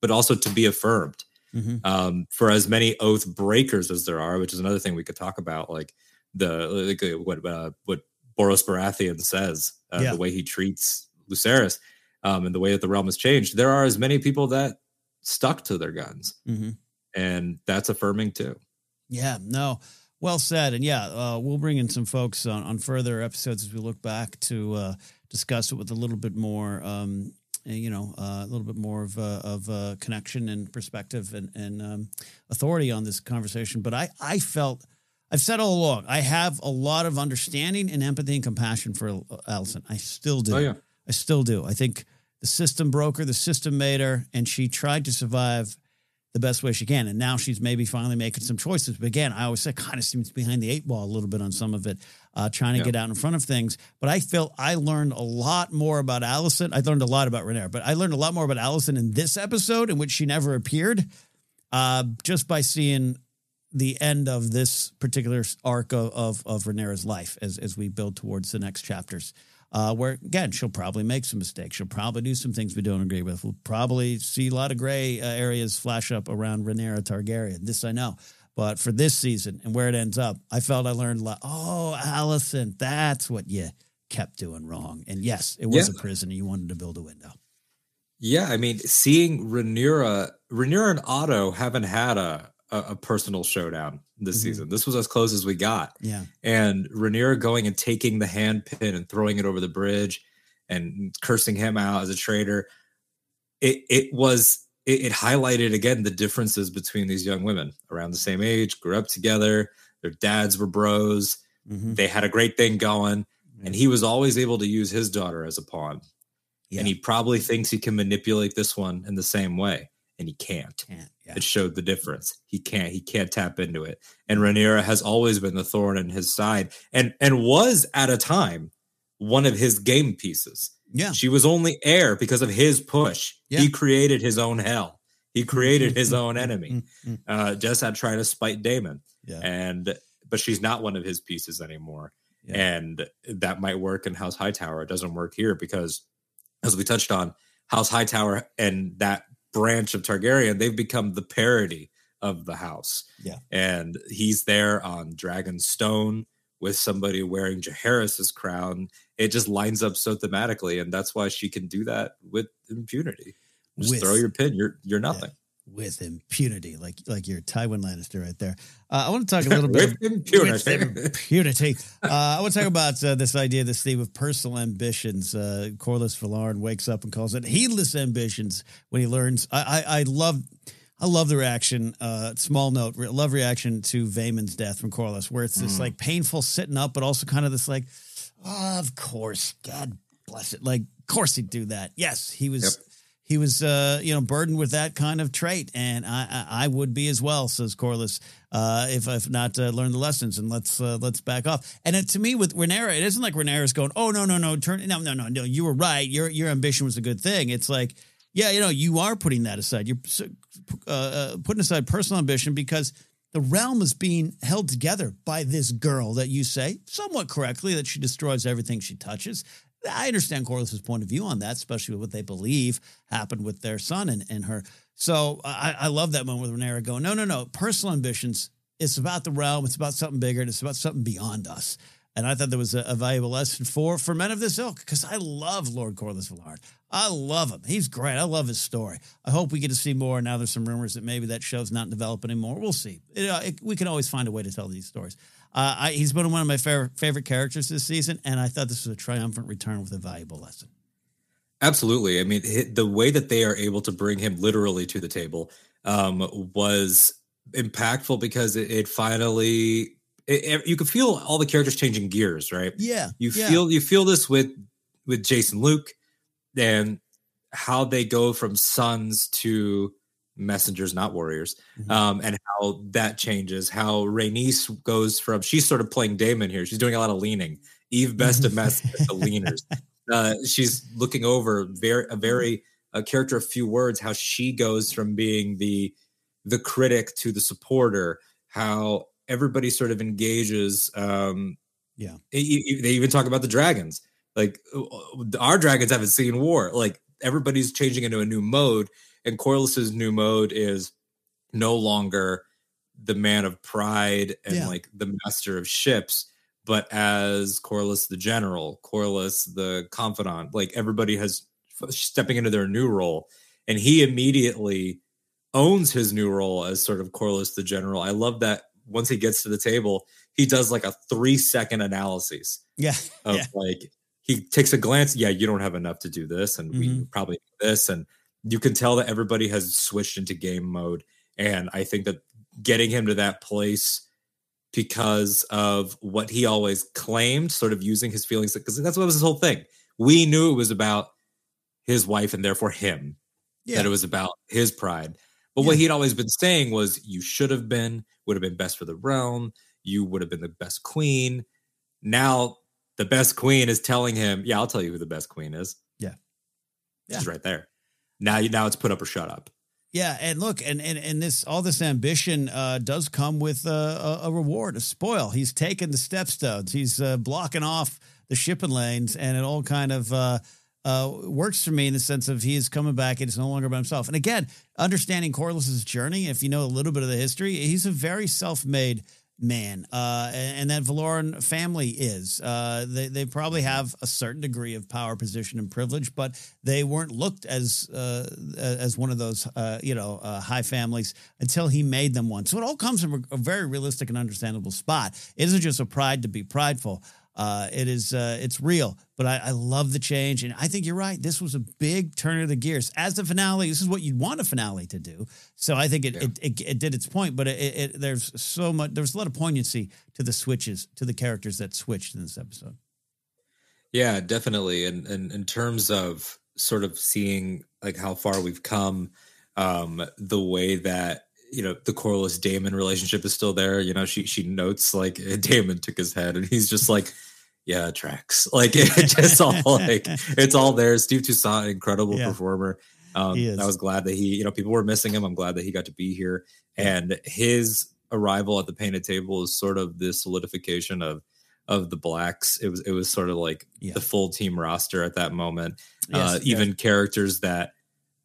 [SPEAKER 4] but also to be affirmed. Mm-hmm. Um, for as many oath breakers as there are, which is another thing we could talk about, like the like uh, what uh, what Borros Baratheon says, uh, yeah. the way he treats Lucerys, um, and the way that the realm has changed. There are as many people that stuck to their guns, mm-hmm. and that's affirming too.
[SPEAKER 2] Yeah, no, well said. And yeah, uh, we'll bring in some folks on, on further episodes as we look back to uh, discuss it with a little bit more, um, you know, uh, a little bit more of a, of a connection and perspective and, and um, authority on this conversation. But I, I felt, I've said all along, I have a lot of understanding and empathy and compassion for Alicent. I still do. Oh, yeah. I still do. I think the system broke her, the system made her, and she tried to survive the best way she can. And now she's maybe finally making some choices. But again, I always say kind of seems behind the eight ball a little bit on some of it, uh, trying to yeah. get out in front of things. But I felt I learned a lot more about Alicent. I learned a lot about Rhaenyra, but I learned a lot more about Alicent in this episode, in which she never appeared, uh, just by seeing the end of this particular arc of of, of life as as we build towards the next chapters uh, where again she'll probably make some mistakes. She'll probably do some things we don't agree with. We'll probably see a lot of gray uh, areas flash up around Rhaenyra Targaryen. This I know. But for this season and where it ends up, I felt I learned a lot. Oh, Alicent, that's what you kept doing wrong. And yes, it was yeah. a prison and you wanted to build a window.
[SPEAKER 4] Yeah, I mean, seeing Rhaenyra, Rhaenyra and Otto haven't had a a, a personal showdown this mm-hmm. season. This was as close as we got.
[SPEAKER 2] Yeah.
[SPEAKER 4] And Rhaenyra going and taking the hand pin and throwing it over the bridge and cursing him out as a traitor. It it was it, it highlighted again the differences between these young women around the same age, grew up together, their dads were bros. Mm-hmm. They had a great thing going. And he was always able to use his daughter as a pawn. Yeah. And he probably thinks he can manipulate this one in the same way and he can't. can't yeah. It showed the difference. He can't. He can't tap into it. And Rhaenyra has always been the thorn in his side, and and was at a time one of his game pieces.
[SPEAKER 2] Yeah,
[SPEAKER 4] she was only heir because of his push. Yeah. He created his own hell. He created his own enemy. Uh, just at trying to spite Daemon. Yeah, and but she's not one of his pieces anymore. Yeah. And that might work in House Hightower. It doesn't work here because, as we touched on, House Hightower and that branch of Targaryen, they've become the parody of the house.
[SPEAKER 2] Yeah.
[SPEAKER 4] And he's there on Dragon Stone with somebody wearing Jaehaerys's crown. It just lines up so thematically, and that's why she can do that with impunity. Just
[SPEAKER 2] With-
[SPEAKER 4] throw your pin. You're you're nothing.
[SPEAKER 2] with impunity, like like your Tywin Lannister right there. Uh, I want to talk a little bit
[SPEAKER 4] With impunity.
[SPEAKER 2] With impunity. Uh, I want to talk about uh, this idea, this theme of personal ambitions. Uh, Corlys Velaryon wakes up and calls it heedless ambitions when he learns. I, I, I love. I love the reaction. Uh, small note, re- love reaction to Vaemond's death from Corlys, where it's this like painful sitting up, but also kind of this like, "Oh, of course, God bless it. Like, of course he'd do that. Yes, he was.
[SPEAKER 4] Yep.
[SPEAKER 2] He was, uh, you know, burdened with that kind of trait, and I, I, I would be as well, says Corlys, uh, if if not uh, learn the lessons. And let's uh, let's back off. And it, to me, with Rhaenyra, it isn't like Rhaenyra's going, "Oh no, no, no, turn no, no, no, no, you were right. Your your ambition was a good thing." It's like, yeah, you know, you are putting that aside. You're uh, uh, putting aside personal ambition because the realm is being held together by this girl that you say somewhat correctly that she destroys everything she touches. I understand Corlys's point of view on that, especially with what they believe happened with their son and, and her. So I, I love that moment with Rhaenyra going, no, no, no, personal ambitions. It's about the realm. It's about something bigger. And it's about something beyond us. And I thought there was a, a valuable lesson for for men of this ilk because I love Lord Corlys Velaryon. I love him. He's great. I love his story. I hope we get to see more. Now there's some rumors that maybe that show's not developing anymore. We'll see. It, uh, it, we can always find a way to tell these stories. Uh, I, he's been one of my favorite favorite characters this season, and I thought this was a triumphant return with a valuable lesson.
[SPEAKER 4] Absolutely. I mean, the way that they are able to bring him literally to the table um, was impactful because it, it finally it, it- you could feel all the characters changing gears, right?
[SPEAKER 2] Yeah,
[SPEAKER 4] You
[SPEAKER 2] yeah.
[SPEAKER 4] feel you feel this with with Jason Luke and how they go from sons to messengers, not warriors,
[SPEAKER 2] Mhm.
[SPEAKER 4] um, and how that changes. How Rhaenys goes from she's sort of playing Daemon here. She's doing a lot of leaning. Eve Best of mess the leaners. Uh, she's looking over very a very a character of few words. How she goes from being the the critic to the supporter. How everybody sort of engages. Um,
[SPEAKER 2] Yeah.
[SPEAKER 4] they even talk about the dragons. Like uh, our dragons haven't seen war. Like everybody's changing into a new mode, and Corlys's new mode is no longer the man of pride and
[SPEAKER 2] Yeah.
[SPEAKER 4] like the master of ships, but as Corlys the general, Corlys the confidant. Like everybody has stepping into their new role, and he immediately owns his new role as sort of Corlys the general. I love that once he gets to the table, he does like a three second analysis
[SPEAKER 2] Yeah,
[SPEAKER 4] of
[SPEAKER 2] yeah.
[SPEAKER 4] like he takes a glance. Yeah, you don't have enough to do this, and we
[SPEAKER 2] Mhm.
[SPEAKER 4] probably this, and you can tell that everybody has switched into game mode. And I think that getting him to that place because of what he always claimed, sort of using his feelings, because that's what was his whole thing. We knew it was about his wife and therefore him,
[SPEAKER 2] yeah.
[SPEAKER 4] that it was about his pride. But what he'd always been saying was, you should have been, would have been best for the realm. You would have been the best queen. Now the best queen is telling him, yeah, I'll tell you who the best queen is.
[SPEAKER 2] Yeah.
[SPEAKER 4] She's
[SPEAKER 2] Yeah.
[SPEAKER 4] right there. Now you now it's put up or shut up.
[SPEAKER 2] Yeah, and look, and and, and this all this ambition uh, does come with a, a, a reward, a spoil. He's taken the stepstones. He's uh, blocking off the shipping lanes, and it all kind of uh, uh, works for me in the sense of he is coming back and it's no longer by himself. And again, understanding Corlys's journey, if you know a little bit of the history, he's a very self-made man, uh, and, and that Velaryon family is. Uh, they they probably have a certain degree of power, position, and privilege, but they weren't looked as uh, as one of those uh, you know uh, high families until he made them one. So it all comes from a, a very realistic and understandable spot. It isn't just a pride to be prideful. Uh, it is uh, it's real, but I, I love the change, and I think you're right. This was a big turn of the gears. As the finale, this is what you'd want a finale to do. So I think it
[SPEAKER 4] Yeah.
[SPEAKER 2] it, it, it did its point, but it, it, there's so much there's a lot of poignancy to the switches to the characters that switched in this episode.
[SPEAKER 4] Yeah, definitely. And, and in terms of sort of seeing like how far we've come, um, the way that you know the Corlys Daemon relationship is still there. You know, she she notes like Daemon took his head, and he's just like, yeah, tracks. Like it just all like it's all there. Steve Toussaint, incredible
[SPEAKER 2] Yeah.
[SPEAKER 4] performer. Um. I was glad that he, you know, people were missing him. I'm glad that he got to be here, and his arrival at the painted table is sort of the solidification of of the blacks. It was it was sort of like
[SPEAKER 2] Yeah.
[SPEAKER 4] the full team roster at that moment.
[SPEAKER 2] Yes,
[SPEAKER 4] uh,
[SPEAKER 2] yes.
[SPEAKER 4] even characters that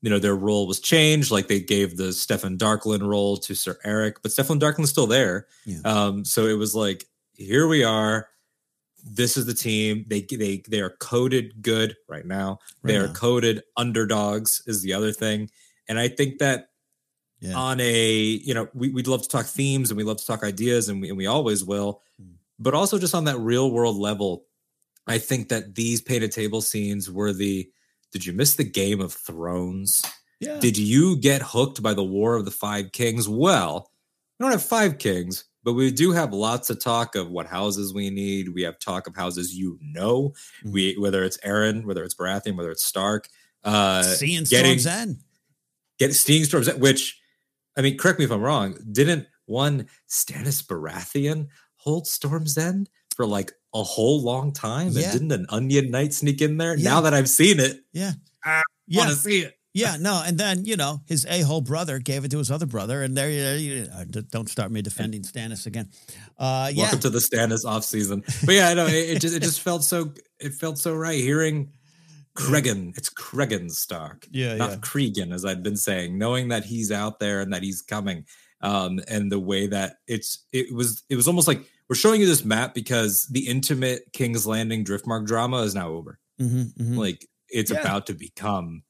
[SPEAKER 4] you know their role was changed. Like they gave the Steffon Darklyn role to Sir Erryk, but Steffon Darklyn's still there.
[SPEAKER 2] Yeah.
[SPEAKER 4] Um, so it was like, here we are. This is the team. They they they are coded good right now. They
[SPEAKER 2] Right
[SPEAKER 4] are
[SPEAKER 2] now.
[SPEAKER 4] coded underdogs is the other thing, and I think that
[SPEAKER 2] Yeah.
[SPEAKER 4] on a you know we, we'd love to talk themes and we love to talk ideas and we, and we always will
[SPEAKER 2] Mm.
[SPEAKER 4] but also just on that real world level i think that these painted table scenes were the did you miss the game of thrones
[SPEAKER 2] yeah.
[SPEAKER 4] did you get hooked by the war of the five kings well we don't have five kings but we do have lots of talk of what houses we need we have talk of houses you know
[SPEAKER 2] Mhm.
[SPEAKER 4] we whether it's Arryn, whether it's Baratheon, whether it's Stark, uh,
[SPEAKER 2] Seeing
[SPEAKER 4] getting-
[SPEAKER 2] Storm's End.
[SPEAKER 4] get seeing storms End, which i mean correct me if i'm wrong didn't one stannis baratheon hold storm's end for like a whole long time
[SPEAKER 2] Yeah.
[SPEAKER 4] and didn't an onion knight sneak in there
[SPEAKER 2] Yeah.
[SPEAKER 4] now that i've seen it
[SPEAKER 2] Yeah.
[SPEAKER 4] I
[SPEAKER 2] Yeah.
[SPEAKER 4] want to see it
[SPEAKER 2] Yeah, no, and then you know his a hole brother gave it to his other brother, and there you, you uh, don't start me defending Stannis again. Uh, yeah,
[SPEAKER 4] welcome to the stannis off season but yeah i know it, it just it just felt so it felt so right hearing Cregan, it's Cregan Stark,
[SPEAKER 2] Yeah,
[SPEAKER 4] not
[SPEAKER 2] yeah.
[SPEAKER 4] Cregan, as I'd been saying, knowing that he's out there and that he's coming, um, and the way that it's it was it was almost like we're showing you this map because the intimate King's Landing Driftmark drama is now over.
[SPEAKER 2] Mhm, mhm.
[SPEAKER 4] Like it's
[SPEAKER 2] Yeah.
[SPEAKER 4] about to become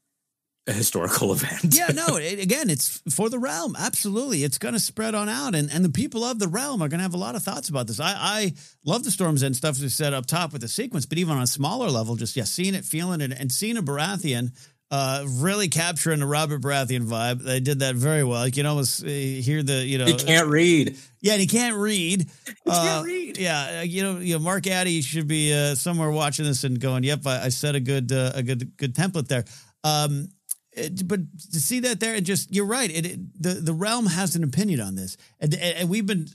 [SPEAKER 4] a historical event.
[SPEAKER 2] yeah, no. It, again, it's for the realm. Absolutely, it's going to spread on out, and and the people of the realm are going to have a lot of thoughts about this. I I love the Storms End stuff we said up top with the sequence, but even on a smaller level, just yeah, seeing it, feeling it, and seeing a Baratheon. Uh, really capturing the Robert Baratheon vibe. They did that very well. You can almost uh, hear the, you know,
[SPEAKER 4] he can't read.
[SPEAKER 2] Yeah, and he can't read.
[SPEAKER 4] He
[SPEAKER 2] Uh,
[SPEAKER 4] can't read.
[SPEAKER 2] Yeah, uh, you know, you know, Mark Addy should be uh, somewhere watching this and going, "Yep, I, I set a good, uh, a good, good template there." Um, it- but to see that there and just you're right. It, it the the realm has an opinion on this, and and we've been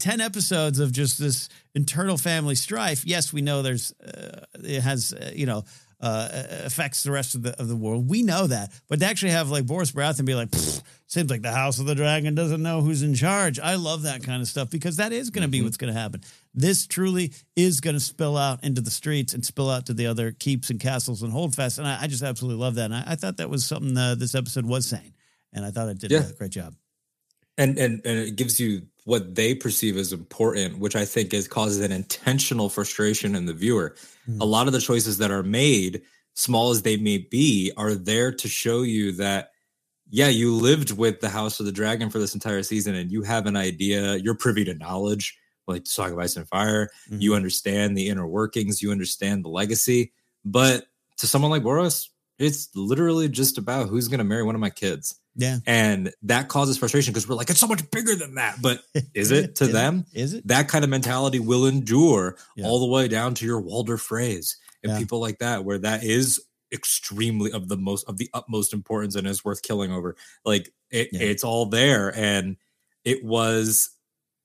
[SPEAKER 2] ten episodes of just this internal family strife. Yes, we know there's uh, it has uh, you know. Uh, affects the rest of the of the world. We know that, but to actually have like Borros Baratheon be like, seems like the House of the Dragon doesn't know who's in charge. I love that kind of stuff because that is going to be what's going to happen. This truly is going to spill out into the streets and spill out to the other keeps and castles and holdfasts. And I, I just absolutely love that. And I, I thought that was something uh, this episode was saying, and I thought it did
[SPEAKER 4] Yeah.
[SPEAKER 2] a great job.
[SPEAKER 4] and and and it gives you what they perceive as important which i think is causes an intentional frustration in the viewer.
[SPEAKER 2] Mm.
[SPEAKER 4] a lot of the choices that are made small as they may be are there to show you that yeah you lived with the house of the dragon for this entire season and you have an idea you're privy to knowledge like song of ice and fire. You understand the inner workings you understand the legacy. But to someone like boris it's literally just about who's going to marry one of my kids
[SPEAKER 2] Yeah.
[SPEAKER 4] and that causes frustration because we're like, it's so much bigger than that. But is it to
[SPEAKER 2] Is
[SPEAKER 4] them?
[SPEAKER 2] Is it?
[SPEAKER 4] That kind of mentality will endure
[SPEAKER 2] Yeah.
[SPEAKER 4] all the way down to your Walder Freys and
[SPEAKER 2] Yeah.
[SPEAKER 4] people like that, where that is extremely of the most of the utmost importance and is worth killing over. Like it,
[SPEAKER 2] Yeah.
[SPEAKER 4] it's all there. And it was,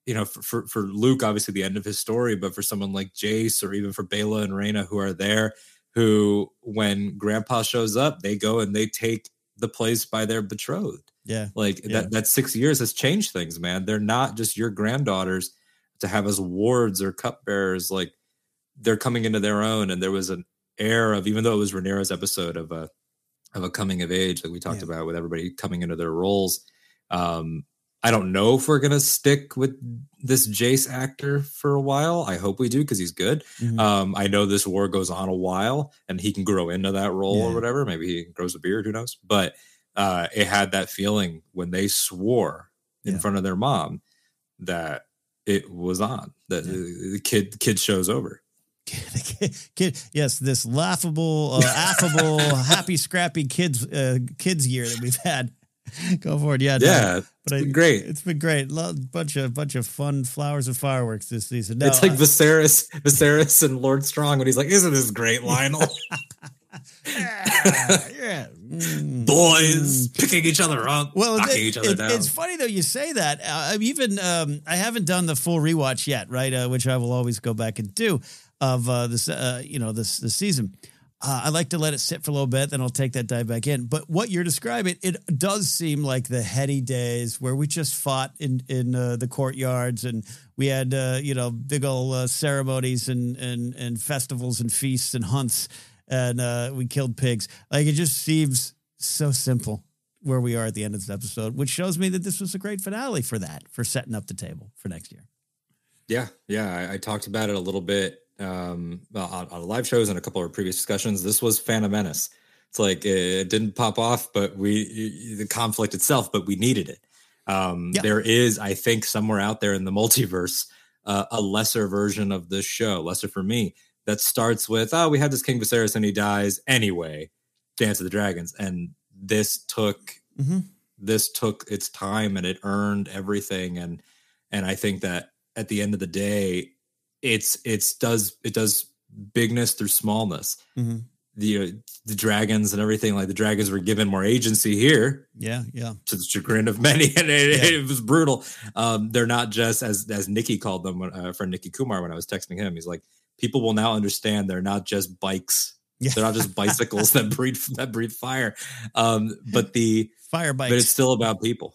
[SPEAKER 4] you know, for, for for Luke, obviously the end of his story, but for someone like Jace or even for Baela and Rhaena who are there, who when grandpa shows up, they go and they take the place by their betrothed.
[SPEAKER 2] Yeah.
[SPEAKER 4] Like
[SPEAKER 2] Yeah.
[SPEAKER 4] that that six years has changed things, man. They're not just your granddaughters to have as wards or cupbearers. Like they're coming into their own. And there was an air of even though it was Rhaenyra's episode of a of a coming of age that we talked
[SPEAKER 2] Yeah.
[SPEAKER 4] about with everybody coming into their roles. Um, I don't know if we're gonna stick with this Jace actor for a while. I hope we do because he's good.
[SPEAKER 2] Mhm.
[SPEAKER 4] Um, I know this war goes on a while and he can grow into that role
[SPEAKER 2] Yeah.
[SPEAKER 4] or whatever. Maybe he grows a beard, who knows? But uh, it had that feeling when they swore in
[SPEAKER 2] Yeah.
[SPEAKER 4] front of their mom that it was on, that
[SPEAKER 2] Yeah.
[SPEAKER 4] the, kid the kid shows over.
[SPEAKER 2] kid, kid, yes, this laughable, uh, affable, happy, scrappy kids uh, kids year that we've had. Go forward, yeah, no,
[SPEAKER 4] Yeah,
[SPEAKER 2] but
[SPEAKER 4] it's been great.
[SPEAKER 2] It's been great. Lo- bunch of bunch of fun flowers and fireworks this season. No,
[SPEAKER 4] it's like
[SPEAKER 2] uh,
[SPEAKER 4] Viserys, Viserys and Lord Strong when he's like, "Isn't this great, Lyonel?
[SPEAKER 2] yeah, yeah. Mm.
[SPEAKER 4] Boys picking each other up,
[SPEAKER 2] Well,
[SPEAKER 4] knocking
[SPEAKER 2] it-
[SPEAKER 4] each other
[SPEAKER 2] it-
[SPEAKER 4] down."
[SPEAKER 2] it's funny though you say that. Uh, even um, I haven't done the full rewatch yet, right? Uh, which I will always go back and do of uh, this, uh, you know, this this season. Uh, I like to let it sit for a little bit, then I'll take that dive back in. But what you're describing, it does seem like the heady days where we just fought in in uh, the courtyards and we had uh, you know big old uh, ceremonies and and and festivals and feasts and hunts and uh, we killed pigs. Like it just seems so simple where we are at the end of this episode, which shows me that this was a great finale for that, for setting up the table for next year.
[SPEAKER 4] Yeah, yeah, I, I talked about it a little bit um, on, on, live shows and a couple of previous discussions. This was Phantom Menace. It's like it didn't pop off, but we the conflict itself, but we needed it. Um, yeah. There is, I think, somewhere out there in the multiverse, uh, a lesser version of this show, lesser for me, that starts with, "Oh, we had this King Viserys and he dies anyway." Dance of the Dragons, and this took mm-hmm. this took its time and it earned everything, and and I think that at the end of the day, it's it's does it does bigness through smallness. Mm-hmm. The uh, the dragons and everything like the dragons were given more agency here
[SPEAKER 2] yeah yeah.
[SPEAKER 4] to the chagrin of many and it, yeah. it was brutal. Um, they're not just as as nikki called them uh, friend nikki kumar when i was texting him he's like people will now understand they're not just bikes. Yeah. they're not just bicycles that breathe that breathe fire. Um, but the
[SPEAKER 2] fire bikes
[SPEAKER 4] but it's still about people.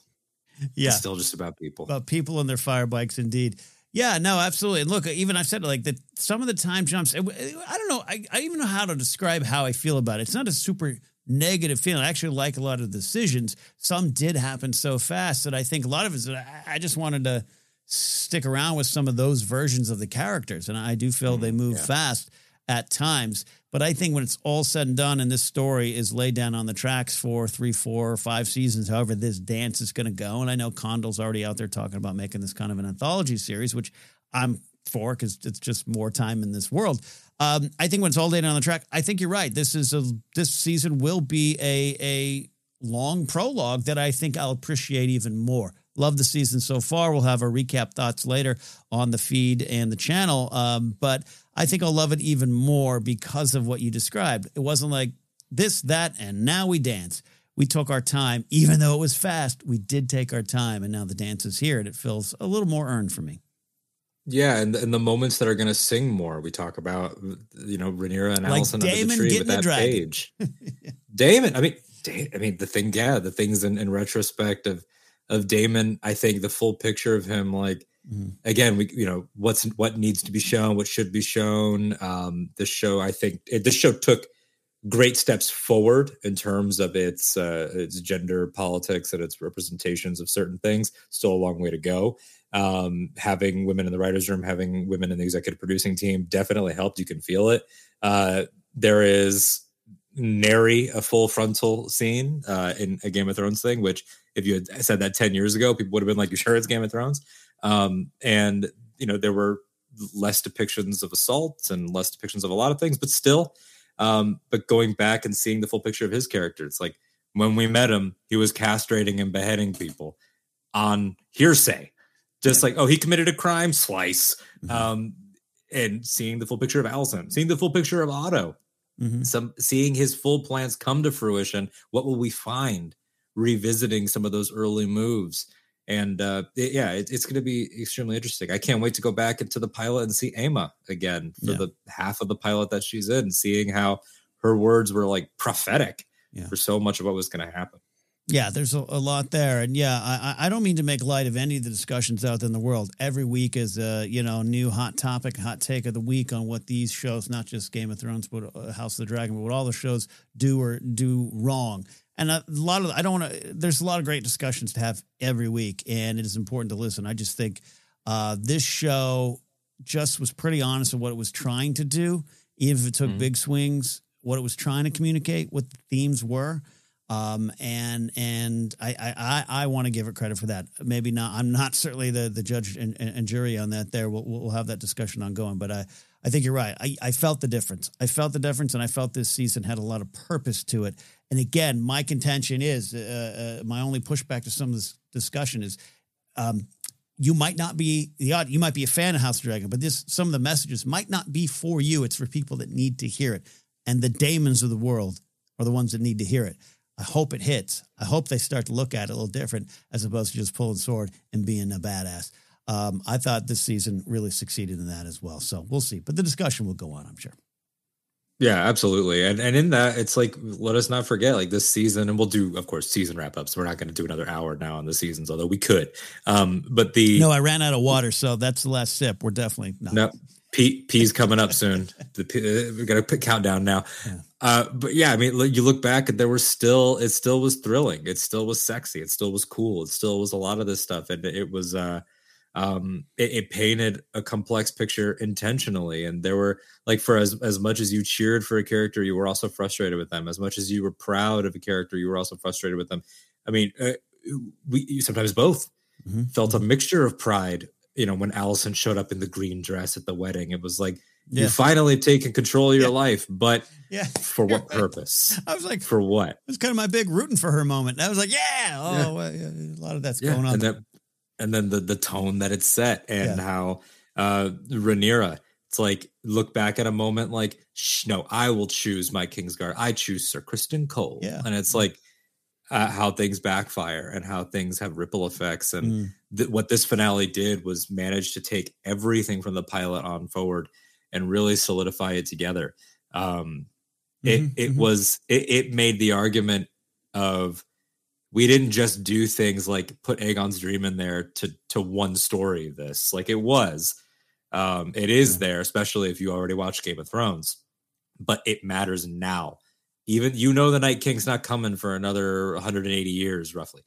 [SPEAKER 2] Yeah.
[SPEAKER 4] it's still just about people.
[SPEAKER 2] About people and their fire bikes indeed yeah, no, absolutely. And look, even I've said like that some of the time jumps, I don't know, I, I even know how to describe how I feel about it. It's not a super negative feeling. I actually like a lot of the decisions. Some did happen so fast that I think a lot of it is I just wanted to stick around with some of those versions of the characters. And I do feel mm, they move yeah. fast at times. But I think when it's all said and done and this story is laid down on the tracks for three, four, five seasons, however this dance is going to go, and I know Condal's already out there talking about making this kind of an anthology series, which I'm for because it's just more time in this world. Um, I think when it's all laid on the track, I think you're right. This is a this season will be a a long prologue that I think I'll appreciate even more. Love the season so far. We'll have our recap thoughts later on the feed and the channel. Um, but I think I'll love it even more because of what you described. It wasn't like this, that, and now we dance. We took our time, even though it was fast. We did take our time, and now the dance is here, and it feels a little more earned for me.
[SPEAKER 4] Yeah, and, and the moments that are going to sing more, we talk about, you know, Rhaenyra and like Alicent
[SPEAKER 2] Daemon
[SPEAKER 4] under the tree with that page. Daemon, I mean, I mean, the thing, yeah, the things in, in retrospect of of Daemon, I think the full picture of him, like mm-hmm. again, we you know what's what needs to be shown, what should be shown. Um, this show, I think, it, this show took great steps forward in terms of its uh, its gender politics and its representations of certain things. Still a long way to go. Um, having women in the writers' room, having women in the executive producing team, definitely helped. You can feel it. Uh, there is nary a full frontal scene uh, in a Game of Thrones thing, which if you had said that 10 years ago, people would have been like, you sure it's Game of Thrones? Um, and, you know, there were less depictions of assaults and less depictions of a lot of things, but still, um, but going back and seeing the full picture of his character, it's like when we met him, he was castrating and beheading people on hearsay. Just yeah. like, oh, he committed a crime, slice. Mm-hmm. Um, and seeing the full picture of Alicent, seeing the full picture of Otto, mm-hmm. some seeing his full plans come to fruition. What will we find? revisiting some of those early moves. And uh, it, yeah, it, it's going to be extremely interesting. I can't wait to go back into the pilot and see Aemma again for yeah. the half of the pilot that she's in, seeing how her words were like prophetic yeah. for so much of what was going to happen.
[SPEAKER 2] Yeah, there's a, a, lot there, and yeah, I, I don't mean to make light of any of the discussions out there in the world. Every week is a you know new hot topic, hot take of the week on what these shows, not just Game of Thrones, but uh, House of the Dragon, but what all the shows do or do wrong. And a lot of I don't want to. There's a lot of great discussions to have every week, and it is important to listen. I just think uh, this show just was pretty honest with what it was trying to do, even if it took mm-hmm. big swings. What it was trying to communicate, what the themes were um, and and I I, I want to give it credit for that. Maybe not. I'm not certainly the the judge and, and jury on that. There, we'll, we'll have that discussion ongoing. But I I think you're right. I, I felt the difference. I felt the difference, and I felt this season had a lot of purpose to it. And again, my contention is uh, uh, my only pushback to some of this discussion is. Um, you might not be the you might be a fan of House of Dragon, but this some of the messages might not be for you. It's for people that need to hear it, and the Daemons of the world are the ones that need to hear it. I hope it hits. I hope they start to look at it a little different as opposed to just pulling sword and being a badass. Um, I thought this season really succeeded in that as well. So we'll see. But the discussion will go on, I'm sure.
[SPEAKER 4] Yeah, absolutely. And and in that, it's like let us not forget like this season, and we'll do, of course, season wrap ups. We're not going to do another hour now on the seasons, although we could. Um, but the
[SPEAKER 2] no, I ran out of water, so that's the last sip. We're definitely not.
[SPEAKER 4] No, P, P's coming up soon. The P, uh, we got to put countdown now. Yeah. Uh, but yeah, I mean, you look back and there was still, it still was thrilling. It still was sexy. It still was cool. It still was a lot of this stuff. And it was, uh, um, it, it, painted a complex picture intentionally. And there were like, for as, as much as you cheered for a character, you were also frustrated with them. As much as you were proud of a character, you were also frustrated with them. I mean, uh, we sometimes both mm-hmm. felt a mixture of pride you know, when Alicent showed up in the green dress at the wedding, it was like yeah. you finally taken control of your yeah. life, but yeah, for what purpose?
[SPEAKER 2] I was like,
[SPEAKER 4] for what? It
[SPEAKER 2] was kind of my big rooting for her moment. I was like, yeah, oh, yeah. Well, a lot of that's going on.
[SPEAKER 4] And, that, and then the the tone that it's set, and how uh Rhaenyra. It's like look back at a moment like, no, I will choose my Kingsguard. I choose Sir Criston Cole.
[SPEAKER 2] Yeah.
[SPEAKER 4] And it's like uh, how things backfire and how things have ripple effects. And mm. th- what this finale did was manage to take everything from the pilot on forward and really solidify it together. Um, mm-hmm, it it mm-hmm. was it, it made the argument of we didn't just do things like put Aegon's dream in there to to one story. This like it was, um, it is there, especially if you already watched Game of Thrones, but it matters now even you know the Night King's not coming for another 180 years, roughly.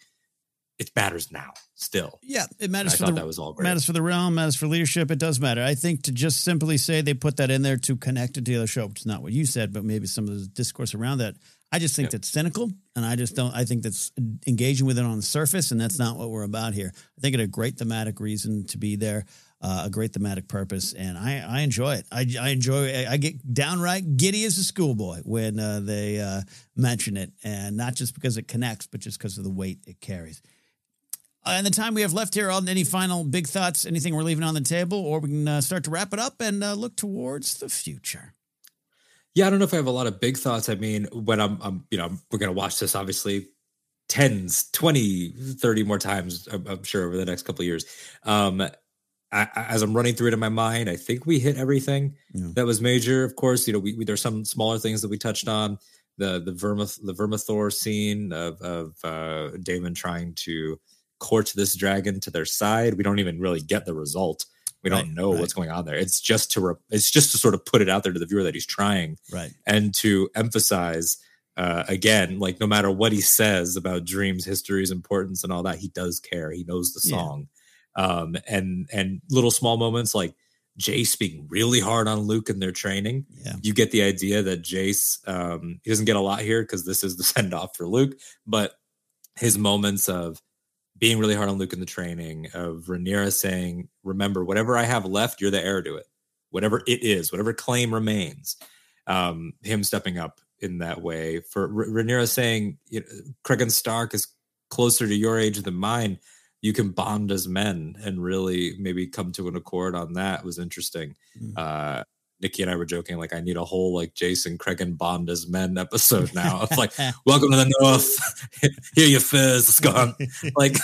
[SPEAKER 4] It matters now, still.
[SPEAKER 2] Yeah, it matters for the that was all great. matters for the realm, matters for leadership. It does matter. I think to just simply say they put that in there to connect it to the other show, which is not what you said, but maybe some of the discourse around that. I just think yep. that's cynical, and I just don't. I think that's engaging with it on the surface, and that's not what we're about here. I think it a great thematic reason to be there uh, a great thematic purpose, and I, I enjoy it. I, I enjoy. I get downright giddy as a schoolboy when uh, they uh, mention it, and not just because it connects, but just because of the weight it carries. Uh, and the time we have left here, on any final big thoughts, anything we're leaving on the table, or we can uh, start to wrap it up and uh, look towards the future.
[SPEAKER 4] Yeah, I don't know if I have a lot of big thoughts. I mean, when I'm, I'm you know, we're going to watch this obviously tens, 20, 30 more times, I'm, I'm sure, over the next couple of years. Um, I, as I'm running through it in my mind, I think we hit everything yeah. that was major. Of course, you know, we, we, there's some smaller things that we touched on. The the Vermith the Vermithor scene of of uh, Daemon trying to court this dragon to their side. We don't even really get the result. We don't know right. what's going on there. It's just to re- it's just to sort of put it out there to the viewer that he's trying,
[SPEAKER 2] right?
[SPEAKER 4] And to emphasize uh, again, like no matter what he says about dreams, history's importance, and all that, he does care. He knows the song. Yeah um, and and little small moments like Jace being really hard on Luke in their training.
[SPEAKER 2] Yeah.
[SPEAKER 4] You get the idea that Jace um, he doesn't get a lot here because this is the send off for Luke, but his moments of being really hard on Luke in the training, of Rhaenyra saying, "Remember, whatever I have left, you're the heir to it. Whatever it is, whatever claim remains." Um, him stepping up in that way for R- Rhaenyra saying, you know, "Cregan Stark is closer to your age than mine." you can bond as men and really maybe come to an accord on that was interesting. Mm-hmm. Uh, Nikki and I were joking, like, I need a whole like Jason Cregan Bond as men episode now. It's like, welcome to the North. Here your furs is gone. like,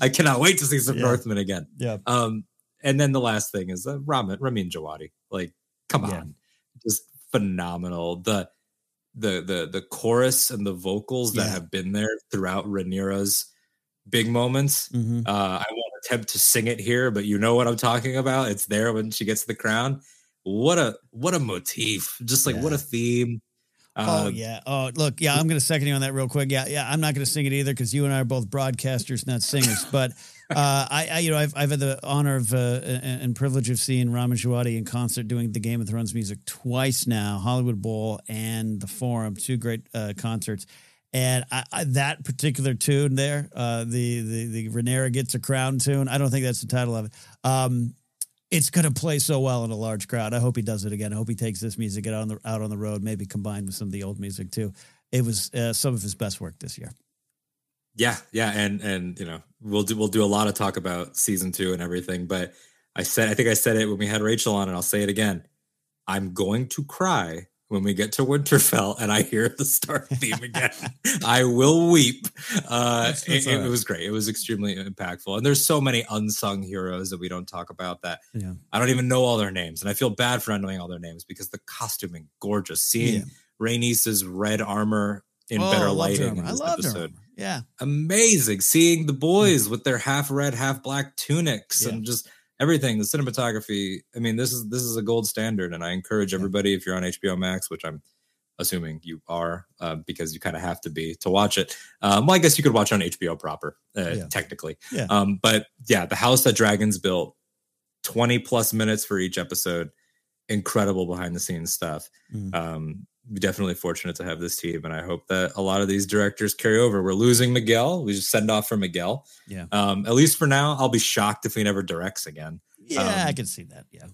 [SPEAKER 4] I cannot wait to see some yeah. Northmen again.
[SPEAKER 2] Yeah.
[SPEAKER 4] Um, and then the last thing is uh, Ramin, Ramin Djawadi. Like, come yeah. on, just phenomenal. The the the the chorus and the vocals that yeah. have been there throughout Rhaenyra's big moments. Mm-hmm. Uh, I won't attempt to sing it here, but you know what I'm talking about. It's there when she gets the crown. What a what a motif! Just like yeah. what a theme.
[SPEAKER 2] Uh, oh yeah. Oh look, yeah. I'm going to second you on that real quick. Yeah, yeah. I'm not going to sing it either because you and I are both broadcasters, not singers. but uh, I, I, you know, I've, I've had the honor of uh, and privilege of seeing Ramin Djawadi in concert doing the Game of Thrones music twice now, Hollywood Bowl and the Forum, two great uh, concerts. And I, I, that particular tune there, uh, the the the Rhaenyra gets a crown tune. I don't think that's the title of it. Um, it's going to play so well in a large crowd. I hope he does it again. I hope he takes this music out on the out on the road, maybe combined with some of the old music too. It was uh, some of his best work this year.
[SPEAKER 4] Yeah, yeah, and and you know we'll do we'll do a lot of talk about season two and everything. But I said I think I said it when we had Rachel on, and I'll say it again. I'm going to cry when we get to Winterfell and I hear the Stark theme again, I will weep. Uh, it, it, was great. It was extremely impactful. And there's so many unsung heroes that we don't talk about that
[SPEAKER 2] yeah.
[SPEAKER 4] I don't even know all their names. And I feel bad for not knowing all their names because the costuming gorgeous. Seeing yeah. Rhaenys's red armor in oh, better lighting.
[SPEAKER 2] I love episode. Yeah.
[SPEAKER 4] Amazing. Seeing the boys with their half red, half black tunics yeah. and just everything, the cinematography. I mean, this is this is a gold standard, and I encourage everybody if you're on HBO Max, which I'm assuming you are uh, because you kind of have to be to watch it. Um, well, I guess you could watch on HBO proper, uh, yeah. technically.
[SPEAKER 2] Yeah.
[SPEAKER 4] Um, but yeah, the house that dragons built, 20 plus minutes for each episode, incredible behind the scenes stuff. Mm. Um, definitely fortunate to have this team, and I hope that a lot of these directors carry over. We're losing Miguel. We just send off for Miguel.
[SPEAKER 2] Yeah.
[SPEAKER 4] Um, at least for now, I'll be shocked if he never directs again.
[SPEAKER 2] Yeah, um, I can see that. Yeah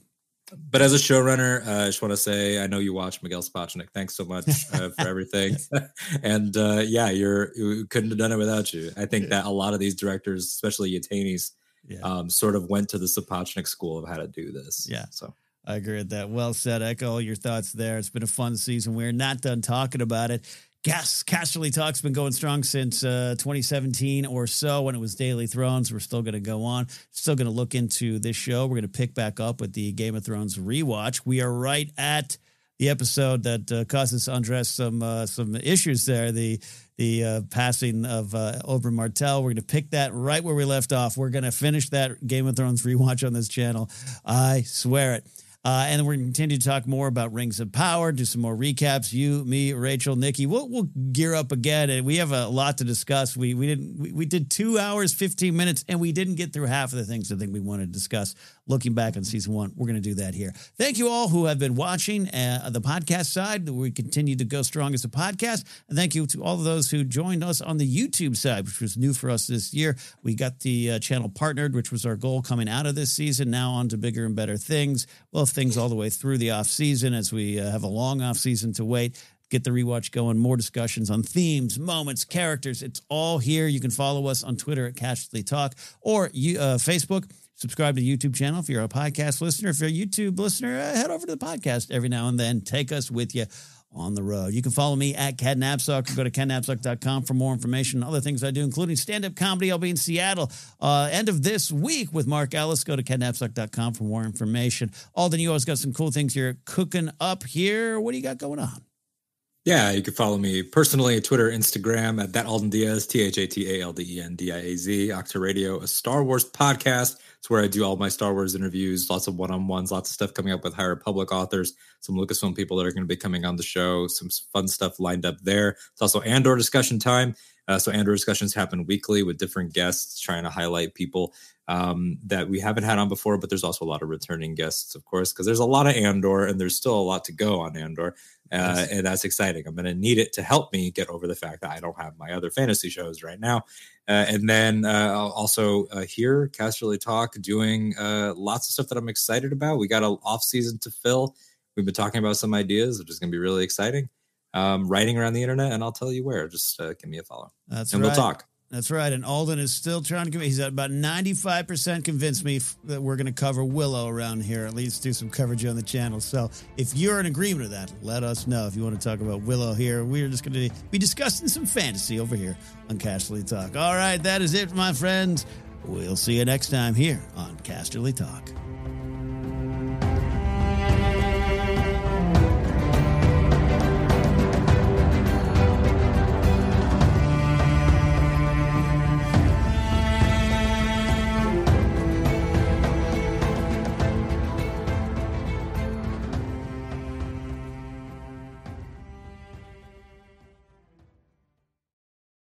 [SPEAKER 4] but as a showrunner, uh, I just want to say I know you watch Miguel Sapochnik. Thanks so much uh, for everything. and uh, yeah, you're you couldn't have done it without you. I think that a lot of these directors, especially Yaitanes, yeah. um, sort of went to the Sapochnik school of how to do this.
[SPEAKER 2] Yeah.
[SPEAKER 4] So
[SPEAKER 2] I agree with that. Well said. Echo your thoughts there. It's been a fun season. We're not done talking about it. Yes, Casterly Talk's been going strong since uh, 2017 or so when it was Daily Thrones. We're still going to go on. Still going to look into this show. We're going to pick back up with the Game of Thrones rewatch. We are right at the episode that uh, causes Andres some uh, some issues there. The the uh, passing of uh, Oberyn Martell. We're going to pick that right where we left off. We're going to finish that Game of Thrones rewatch on this channel. I swear it. Uh, and we're going to continue to talk more about Rings of Power, do some more recaps. You, me, Rachel, Nikki, we'll, we'll gear up again. And we have a lot to discuss. We we didn't we, we did two hours, 15 minutes, and we didn't get through half of the things I think we wanted to discuss looking back on season one. We're going to do that here. Thank you all who have been watching uh, the podcast side. We continue to go strong as a podcast. And thank you to all of those who joined us on the YouTube side, which was new for us this year. We got the uh, channel partnered, which was our goal coming out of this season. Now on to bigger and better things. Well, things all the way through the off season as we uh, have a long off season to wait get the rewatch going, more discussions on themes, moments, characters. It's all here. You can follow us on Twitter at Casterly Talk or you, uh, Facebook subscribe to the YouTube channel. If you're a podcast listener, if you're a YouTube listener, uh, head over to the podcast every now and then. Take us with you on the road. You can follow me at Napzok go to kennapzok.com for more information other things I do, including stand-up comedy. I'll be in Seattle uh, end of this week with Mark Ellis. Go to kennapzok.com for more information. Alden, you always got some cool things you're cooking up here. What do you got going on?
[SPEAKER 4] Yeah, you can follow me personally, at Twitter, Instagram at that Alden Diaz, T H A T A L D E N D I A Z, Octa Radio, a Star Wars podcast. It's where I do all my Star Wars interviews, lots of one on ones, lots of stuff coming up with High Republic authors, some Lucasfilm people that are going to be coming on the show, some fun stuff lined up there. It's also Andor discussion time. Uh, so Andor discussions happen weekly with different guests, trying to highlight people um, that we haven't had on before. But there's also a lot of returning guests, of course, because there's a lot of Andor, and there's still a lot to go on Andor. Uh, and that's exciting. I'm going to need it to help me get over the fact that I don't have my other fantasy shows right now. Uh, and then uh, also uh, here, Casterly Talk, doing uh, lots of stuff that I'm excited about. We got an off season to fill. We've been talking about some ideas, which is going to be really exciting. Um, writing around the internet, and I'll tell you where. Just uh, give me a follow.
[SPEAKER 2] That's
[SPEAKER 4] and
[SPEAKER 2] right.
[SPEAKER 4] we'll talk.
[SPEAKER 2] That's right. And Alden is still trying to convince. He's at about 95% convinced me f- that we're going to cover Willow around here, at least do some coverage on the channel. So if you're in agreement with that, let us know if you want to talk about Willow here. We're just going to be discussing some fantasy over here on Casterly Talk. All right. That is it, my friends. We'll see you next time here on Casterly Talk.